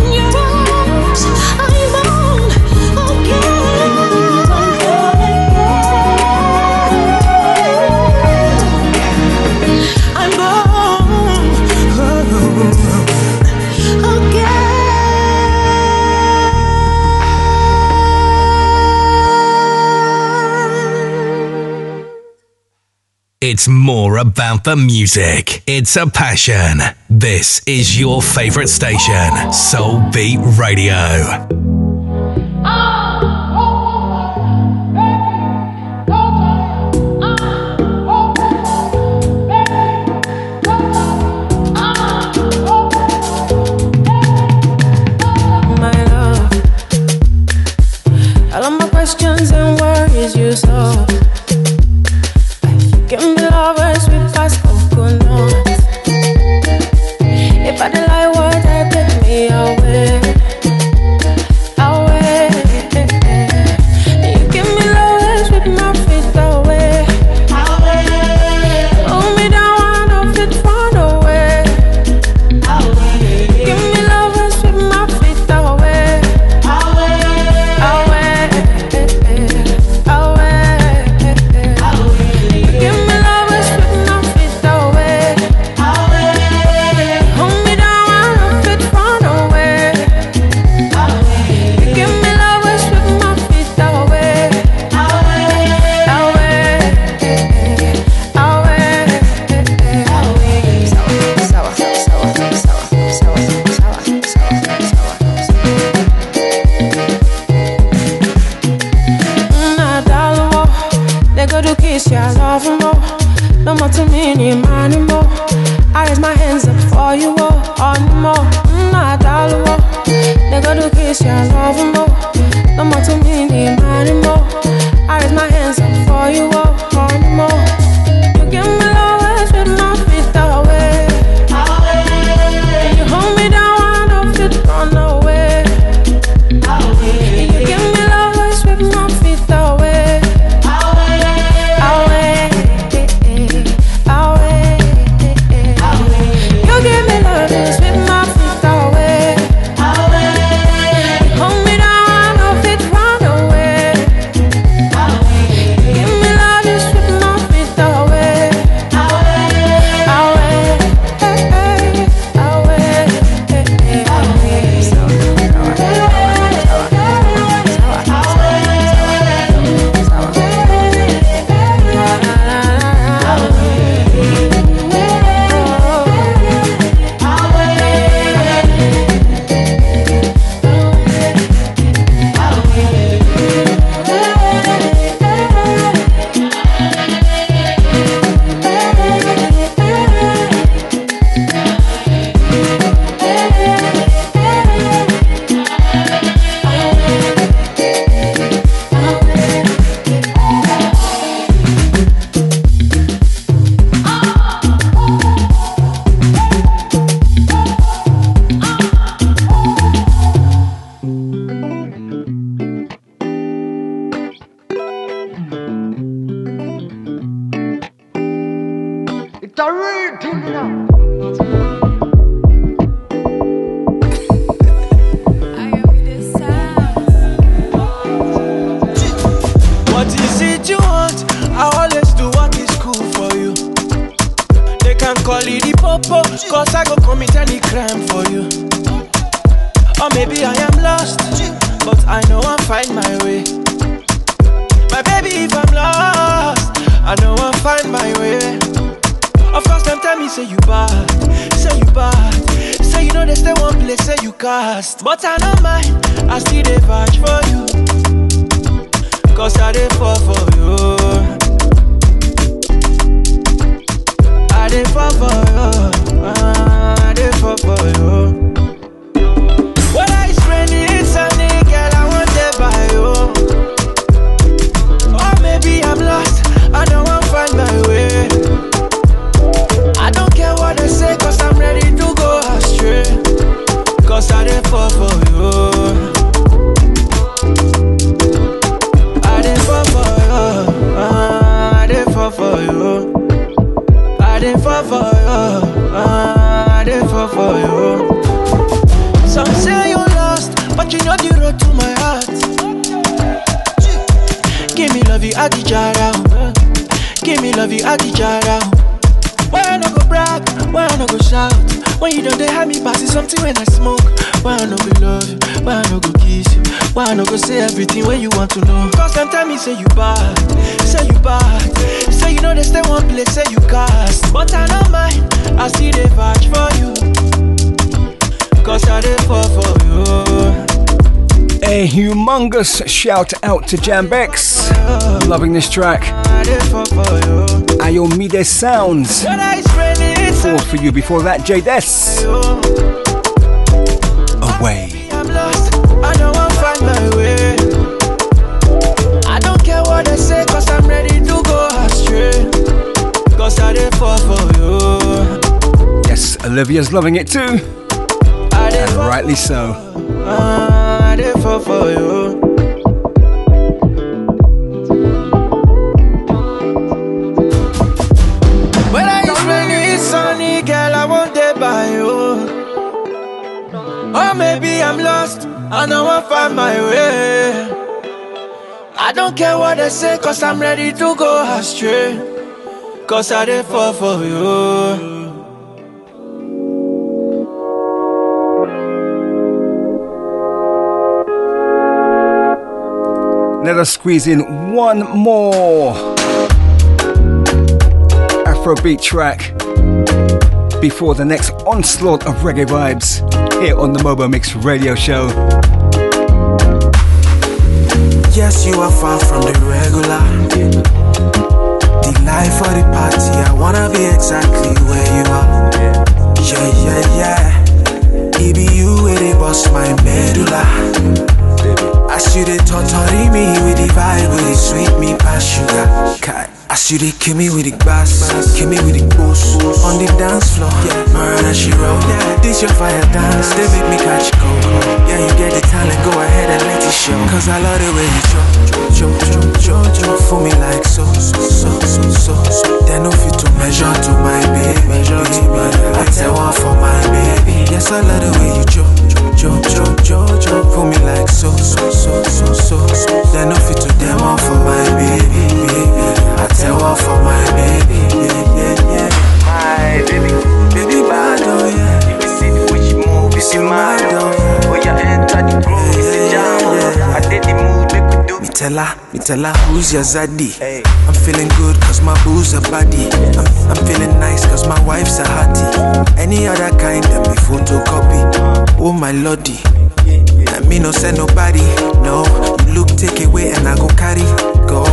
It's more about the music. It's a passion. This is your favorite station, Soul Beat Radio. Shout out to Jambex. Loving this track. I dey fall. Ayomide Sounds. Whether it's raining, it's Four for you before that, J Des. Away. I'm lost. I don't want to find my way. I don't care what they say, cause I'm ready to go astray. Cause I dey fall for you. Yes, Olivia's loving it too. And rightly so. I fall for you. I don't want find my way. I don't care what they say, cause I'm ready to go astray. Cause I dey fall for you. Let us squeeze in one more Afrobeat track before the next onslaught of reggae vibes here on the Mobo Mix radio show. Yes, you are far from the regular. The life of the party, I wanna be exactly where you are. Yeah, yeah, yeah. It be you where they bust my medulla. As you they torturing me with the vibe, with the sweet me past sugar. Kai. As you they kill me with the bass, kill me with the boost on the dance floor. Yeah, murder she roll. Yeah, this your fire dance, they make me catch cold. Yeah, you get the talent, go ahead and let it show. Cause I love the way you jump, jump, jump, jump, jump for me like so, so, so, so, so. so. They no fit to measure to my baby, measure to my I tell one for my baby. Yes, I love the way you jump, jump, jump for me like so, so, so, so, so. so. They no fit to them one for my baby, baby. I tell one for my baby, yeah, yeah, yeah. My baby, baby, bad, oh yeah. You see the move, it's mad, oh yeah. Oh yeah, enter the groove, it's a jam. I did the mood, make we do. Me tell her, me tell her who's your zaddy. I'm feeling good cause my boo's a body. I'm, I'm feeling nice cause my wife's a hottie. Any other kind, them be photocopy. Oh my lordy. I me no send nobody. No, you look take it away and I go carry. Go.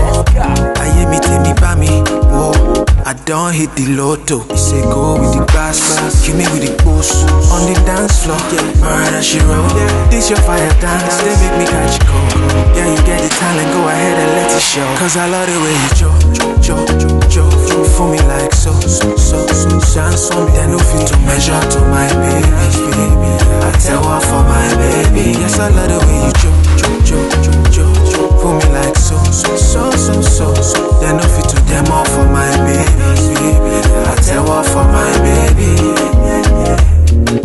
I hear me take me by me. Whoa. I don't hit the lotto. You say go with the bass, kill me with the boost on the dance floor. Yeah, murder she roll. Yeah, this your fire dance. They make me catch cold. Yeah, you get the talent, go ahead and let it show. Cause I love the way you jump, jump, jump, jump for me like so, so, so, so. Dance for me, then no fit to measure to my baby, baby. I tell her for my baby. Yes, I love the way you jump, jump, jump, jump, for me like so, so, so, so, so, so. Then no fit to them all for my baby. I tell her for my baby.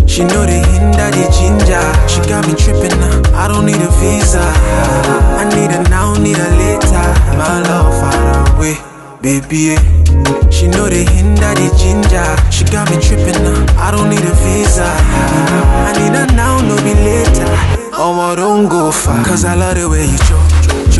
She know the hinder the ginger. She got me tripping now. I don't need a visa. I need her now, need her later. My love far away, baby. eh. She know the hinder the ginger. She got me tripping now. I don't need a visa. I need her now, no be later. Oh, don't go far. Cause I love the way you jump,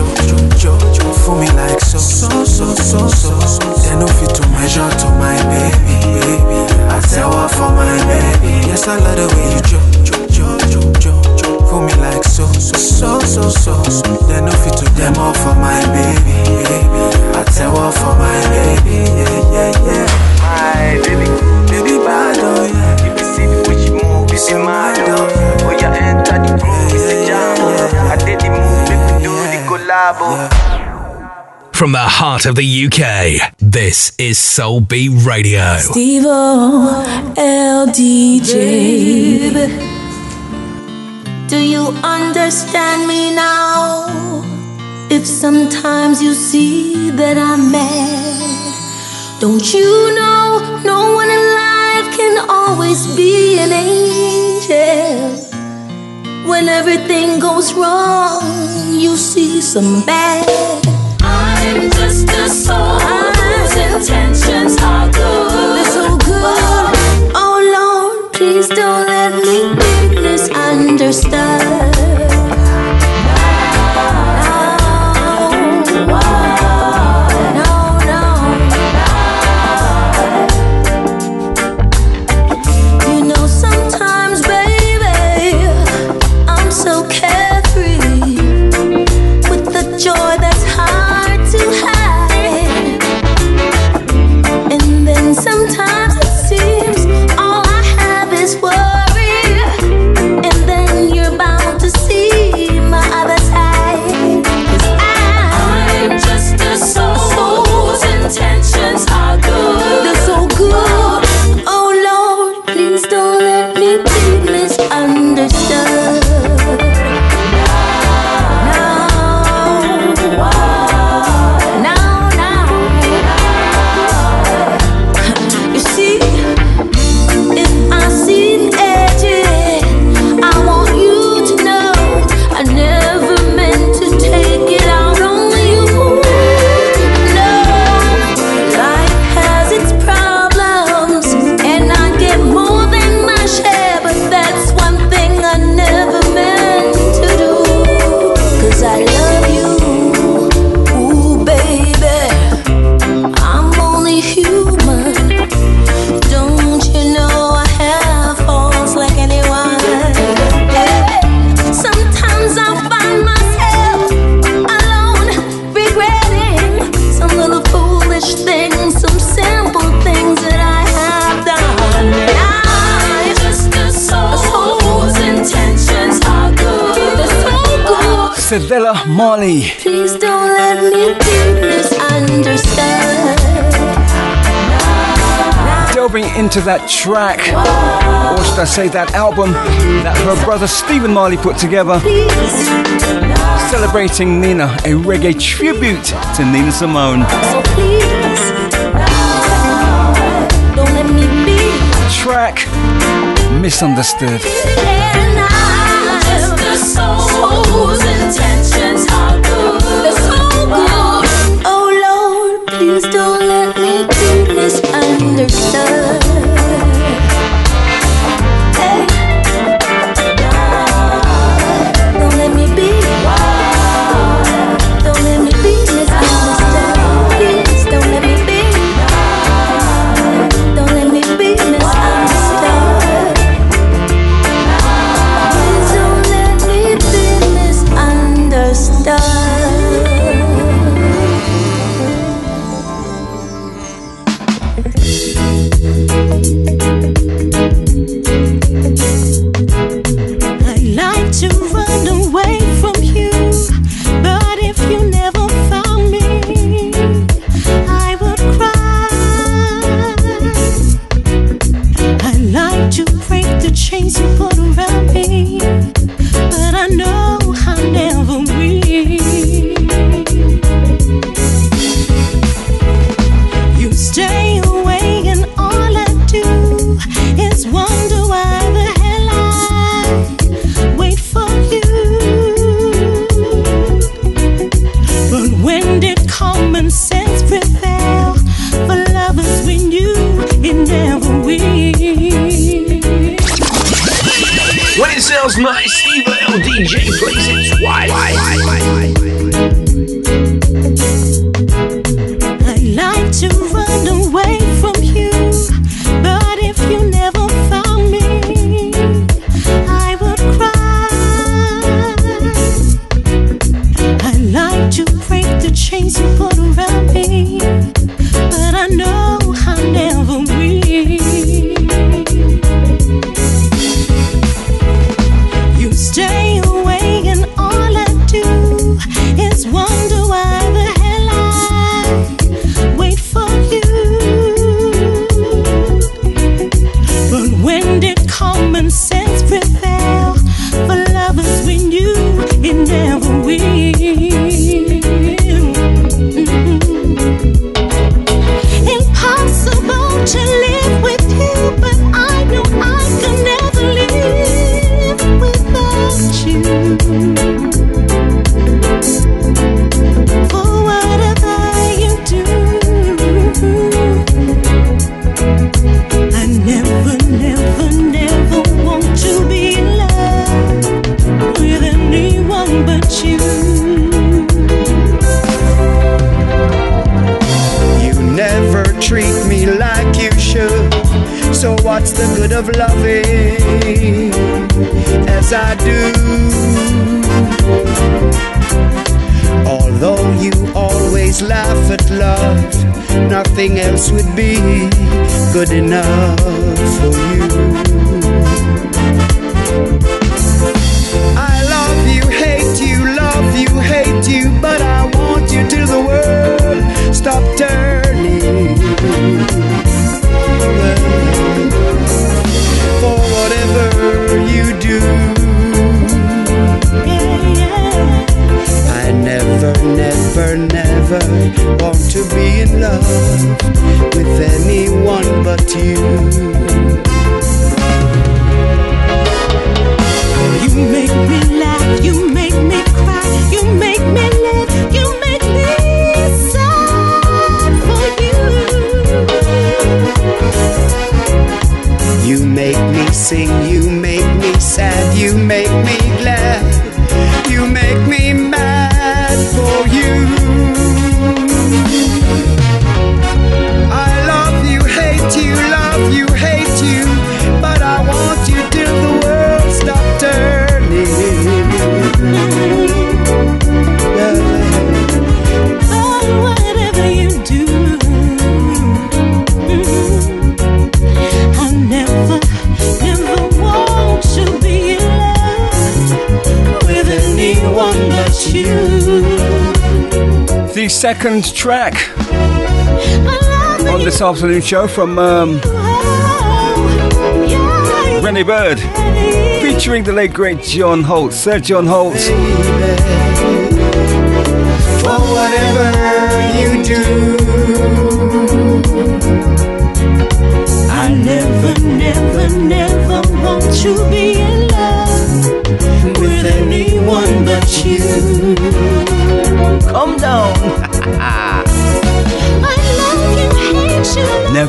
jump for me like so, so, so, so, so, so. They no fit to measure to my baby, baby. I tell her for my baby. Yes, I love the way you jo, jo, jo, jo, jo, jo. For me like so, so, so, so, so, so. They no fit to demo for my baby, baby. I tell her for my baby, yeah, yeah, yeah. My baby, baby bad, oh yeah. She move, you see oh yeah. Enter the room, it's a jam, oh. I did the move, make we do the collab, oh. From the heart of the UK, this is Soul Beat Radio. Steve LDJ. Do you understand me now? If sometimes you see that I'm mad, don't you know no one in life can always be an angel? When everything goes wrong, you see some bad. I'm just a soul whose intentions are good. They're so good. Oh Lord, please don't let me be misunderstood. Cedella Marley. Please don't let me be misunderstood. Delving into that track, or should I say that album that her brother Stephen Marley put together, celebrating Nina, a reggae tribute to Nina Simone. Don't let me be. Track Misunderstood. Soul second track on this afternoon show from um, Rennie Bird, featuring the late great John Holt, Sir John Holt.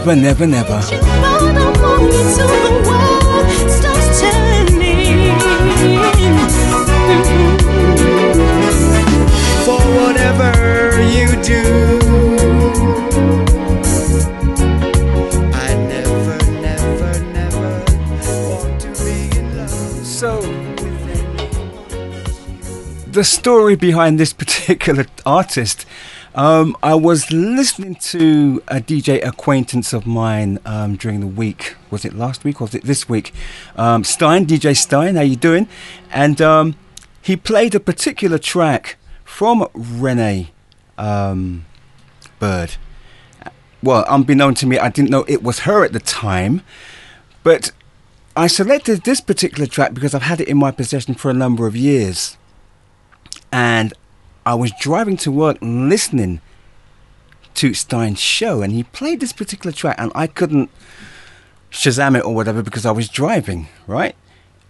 Never, never, never. but I want you till the world stops turning. for whatever you do. I never, never, never want to be in love. So, the story behind this particular artist, um, I was listening to a DJ acquaintance of mine um, during the week. Was it last week or was it this week? Um, Stein, DJ Stein, how you doing? And um, he played a particular track from Renee um, Bird. Well, unbeknown to me, I didn't know it was her at the time, but I selected this particular track because I've had it in my possession for a number of years. And I was driving to work listening to Stein's show, and he played this particular track, and I couldn't Shazam it or whatever because I was driving, right?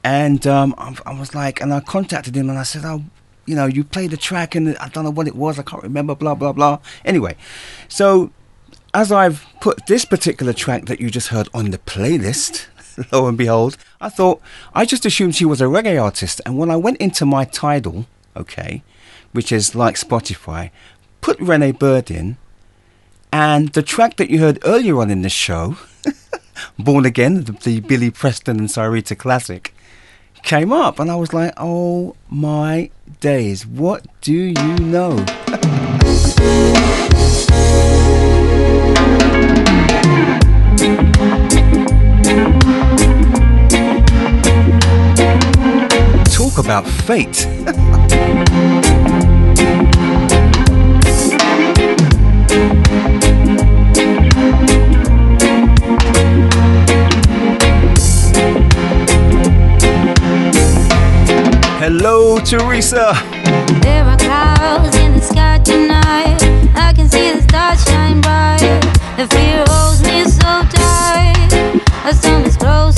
And um, I, I was like, and I contacted him, and I said, "Oh, you know, you played the track, and I don't know what it was, I can't remember, blah blah blah." Anyway, so as I've put this particular track that you just heard on the playlist, *laughs* lo and behold, I thought I just assumed she was a reggae artist, and when I went into my Tidal, okay, which is like Spotify, put Renee Bird in, and the track that you heard earlier on in the show, *laughs* Born Again, the, the Billy Preston and Syreeta classic, came up, and I was like, oh my days, what do you know? *laughs* Talk about fate. *laughs* Hello, Teresa. There are clouds in the sky tonight. I can see the stars shine bright. The fear holds me so tight. Is close.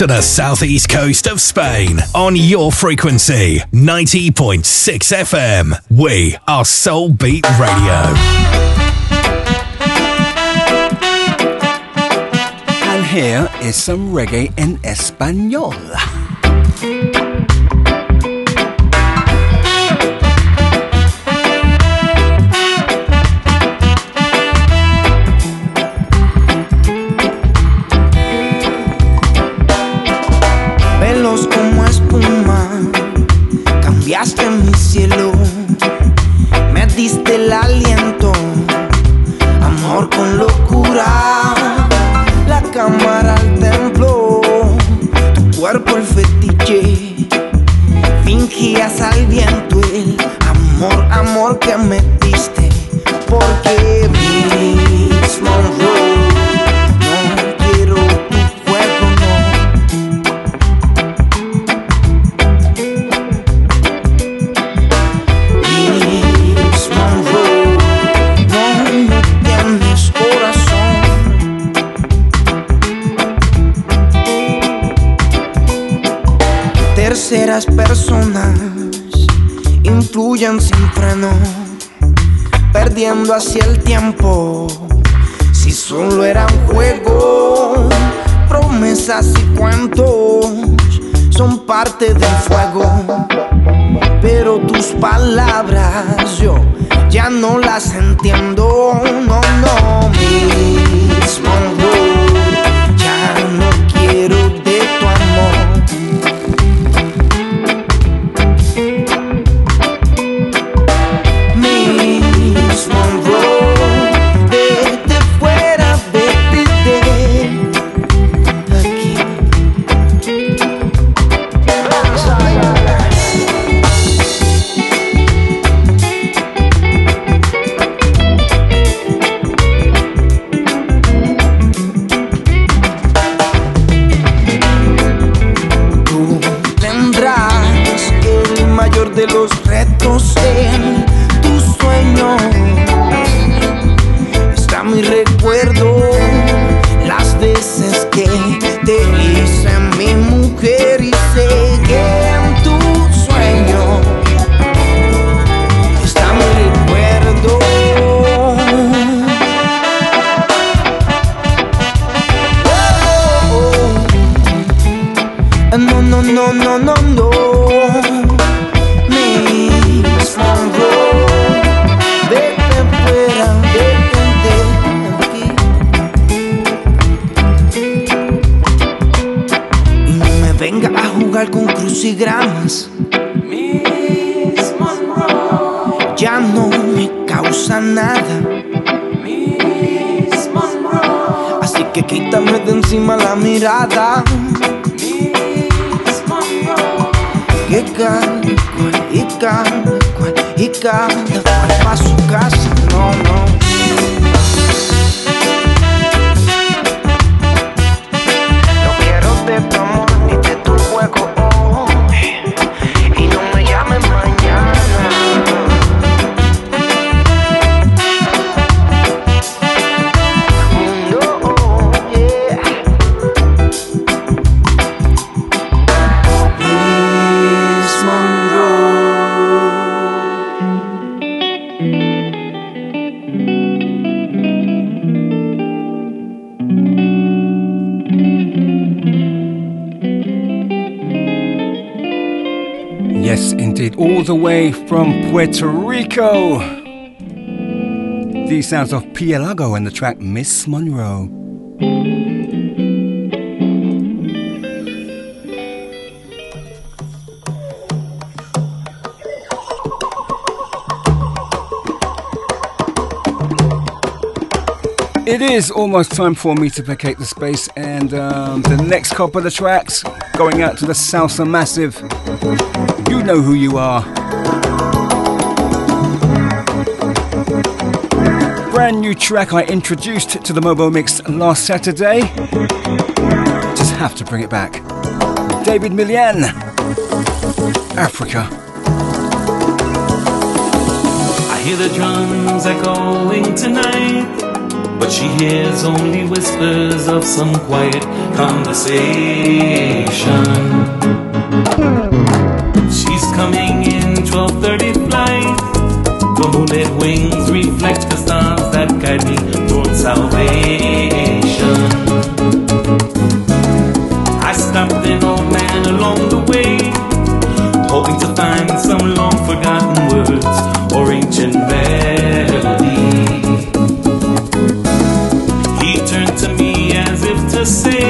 to the southeast coast of Spain on your frequency 90.6 FM. We are Soul Beat Radio. And here is some reggae in Espanol. Puerto Rico. These sounds of Pielago and the track Miss Monroe. It is almost time for me to vacate the space, and um, the next couple of the tracks going out to the Salsa Massive. You know who you are. Brand new track I introduced to the Mobo Mix last Saturday. Just have to bring it back. David Milian, Africa. I hear the drums echoing tonight, but she hears only whispers of some quiet conversation. She's coming in 12:30 flight. Moonlit wings reflect that me toward salvation. I stopped an old man along the way, hoping to find some long forgotten words or ancient melody. He turned to me as if to say,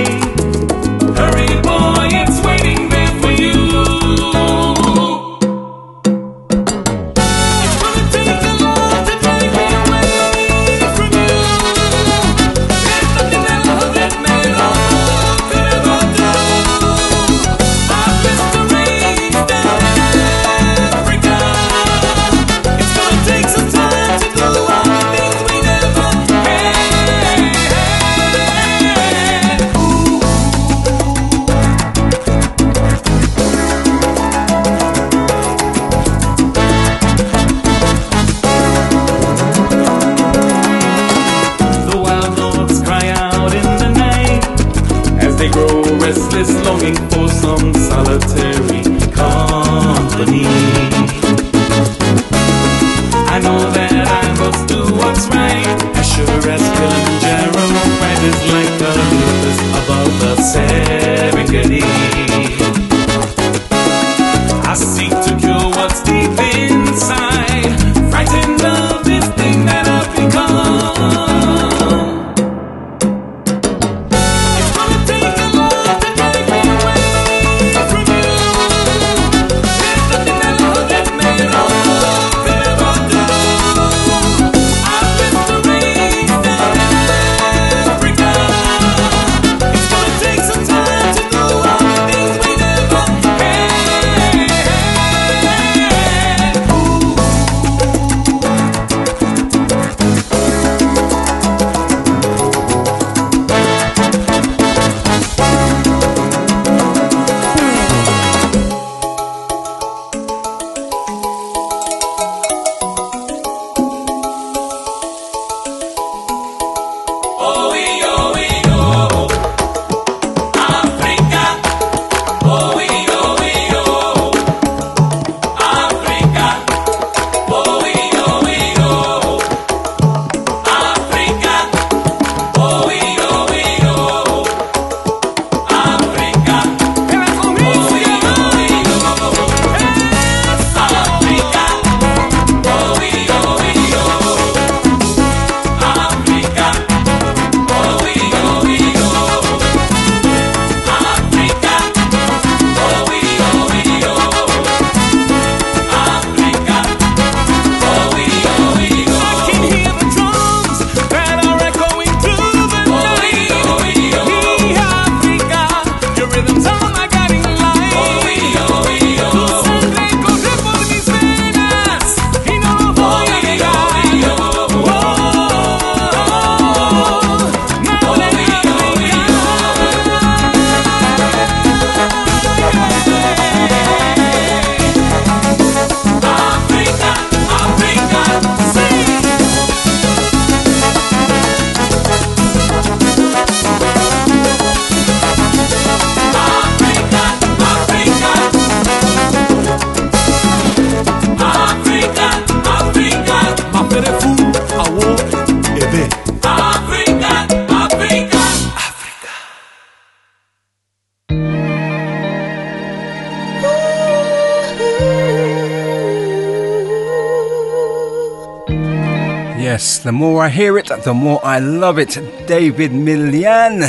hear it, the more I love it. David Milian.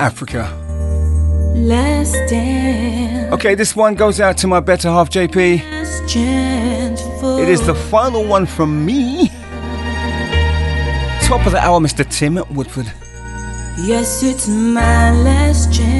Africa. Last dance. Okay, this one goes out to my better half, JP. Last chance for It is the final one from me. Top of the hour, Mr. Tim Woodford. Yes, it's my last chance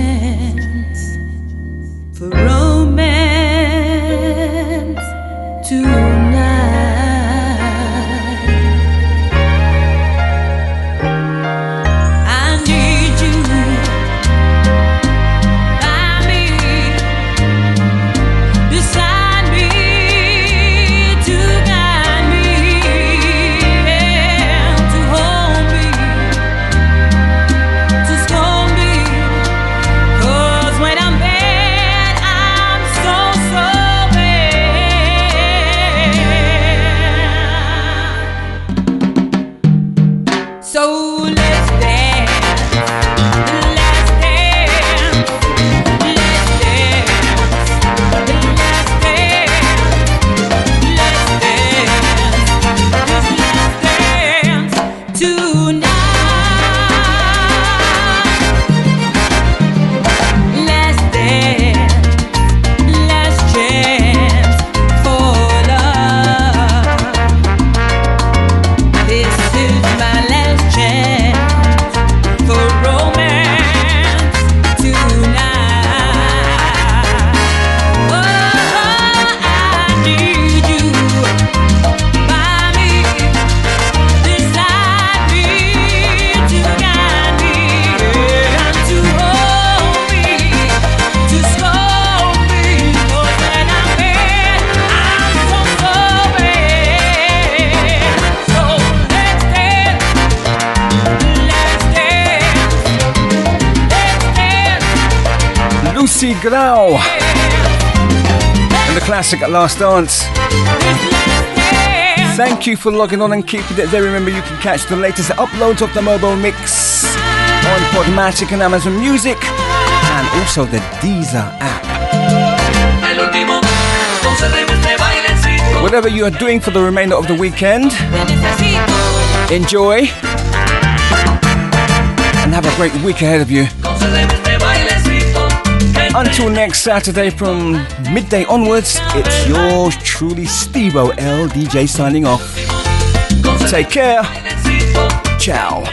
classic at Last Dance. Thank you for logging on and keeping it there. Remember, you can catch the latest uploads of the Mobo Mix on Podomatic and Amazon Music, and also the Deezer app. Whatever you are doing for the remainder of the weekend, enjoy and have a great week ahead of you. Until next Saturday from midday onwards, it's yours truly, Stevo L DJ signing off. Take care. Ciao.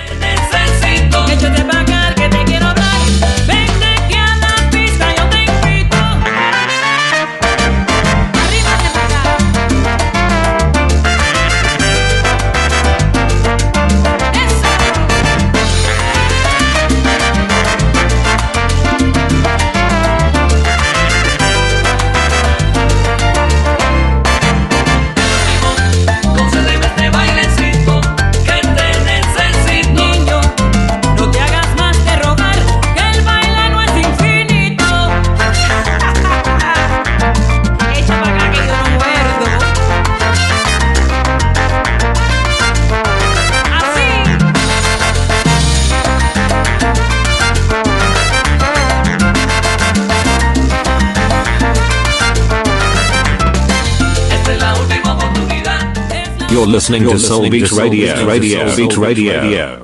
You're listening to Soul Beat Radio. Radio. Beat Radio.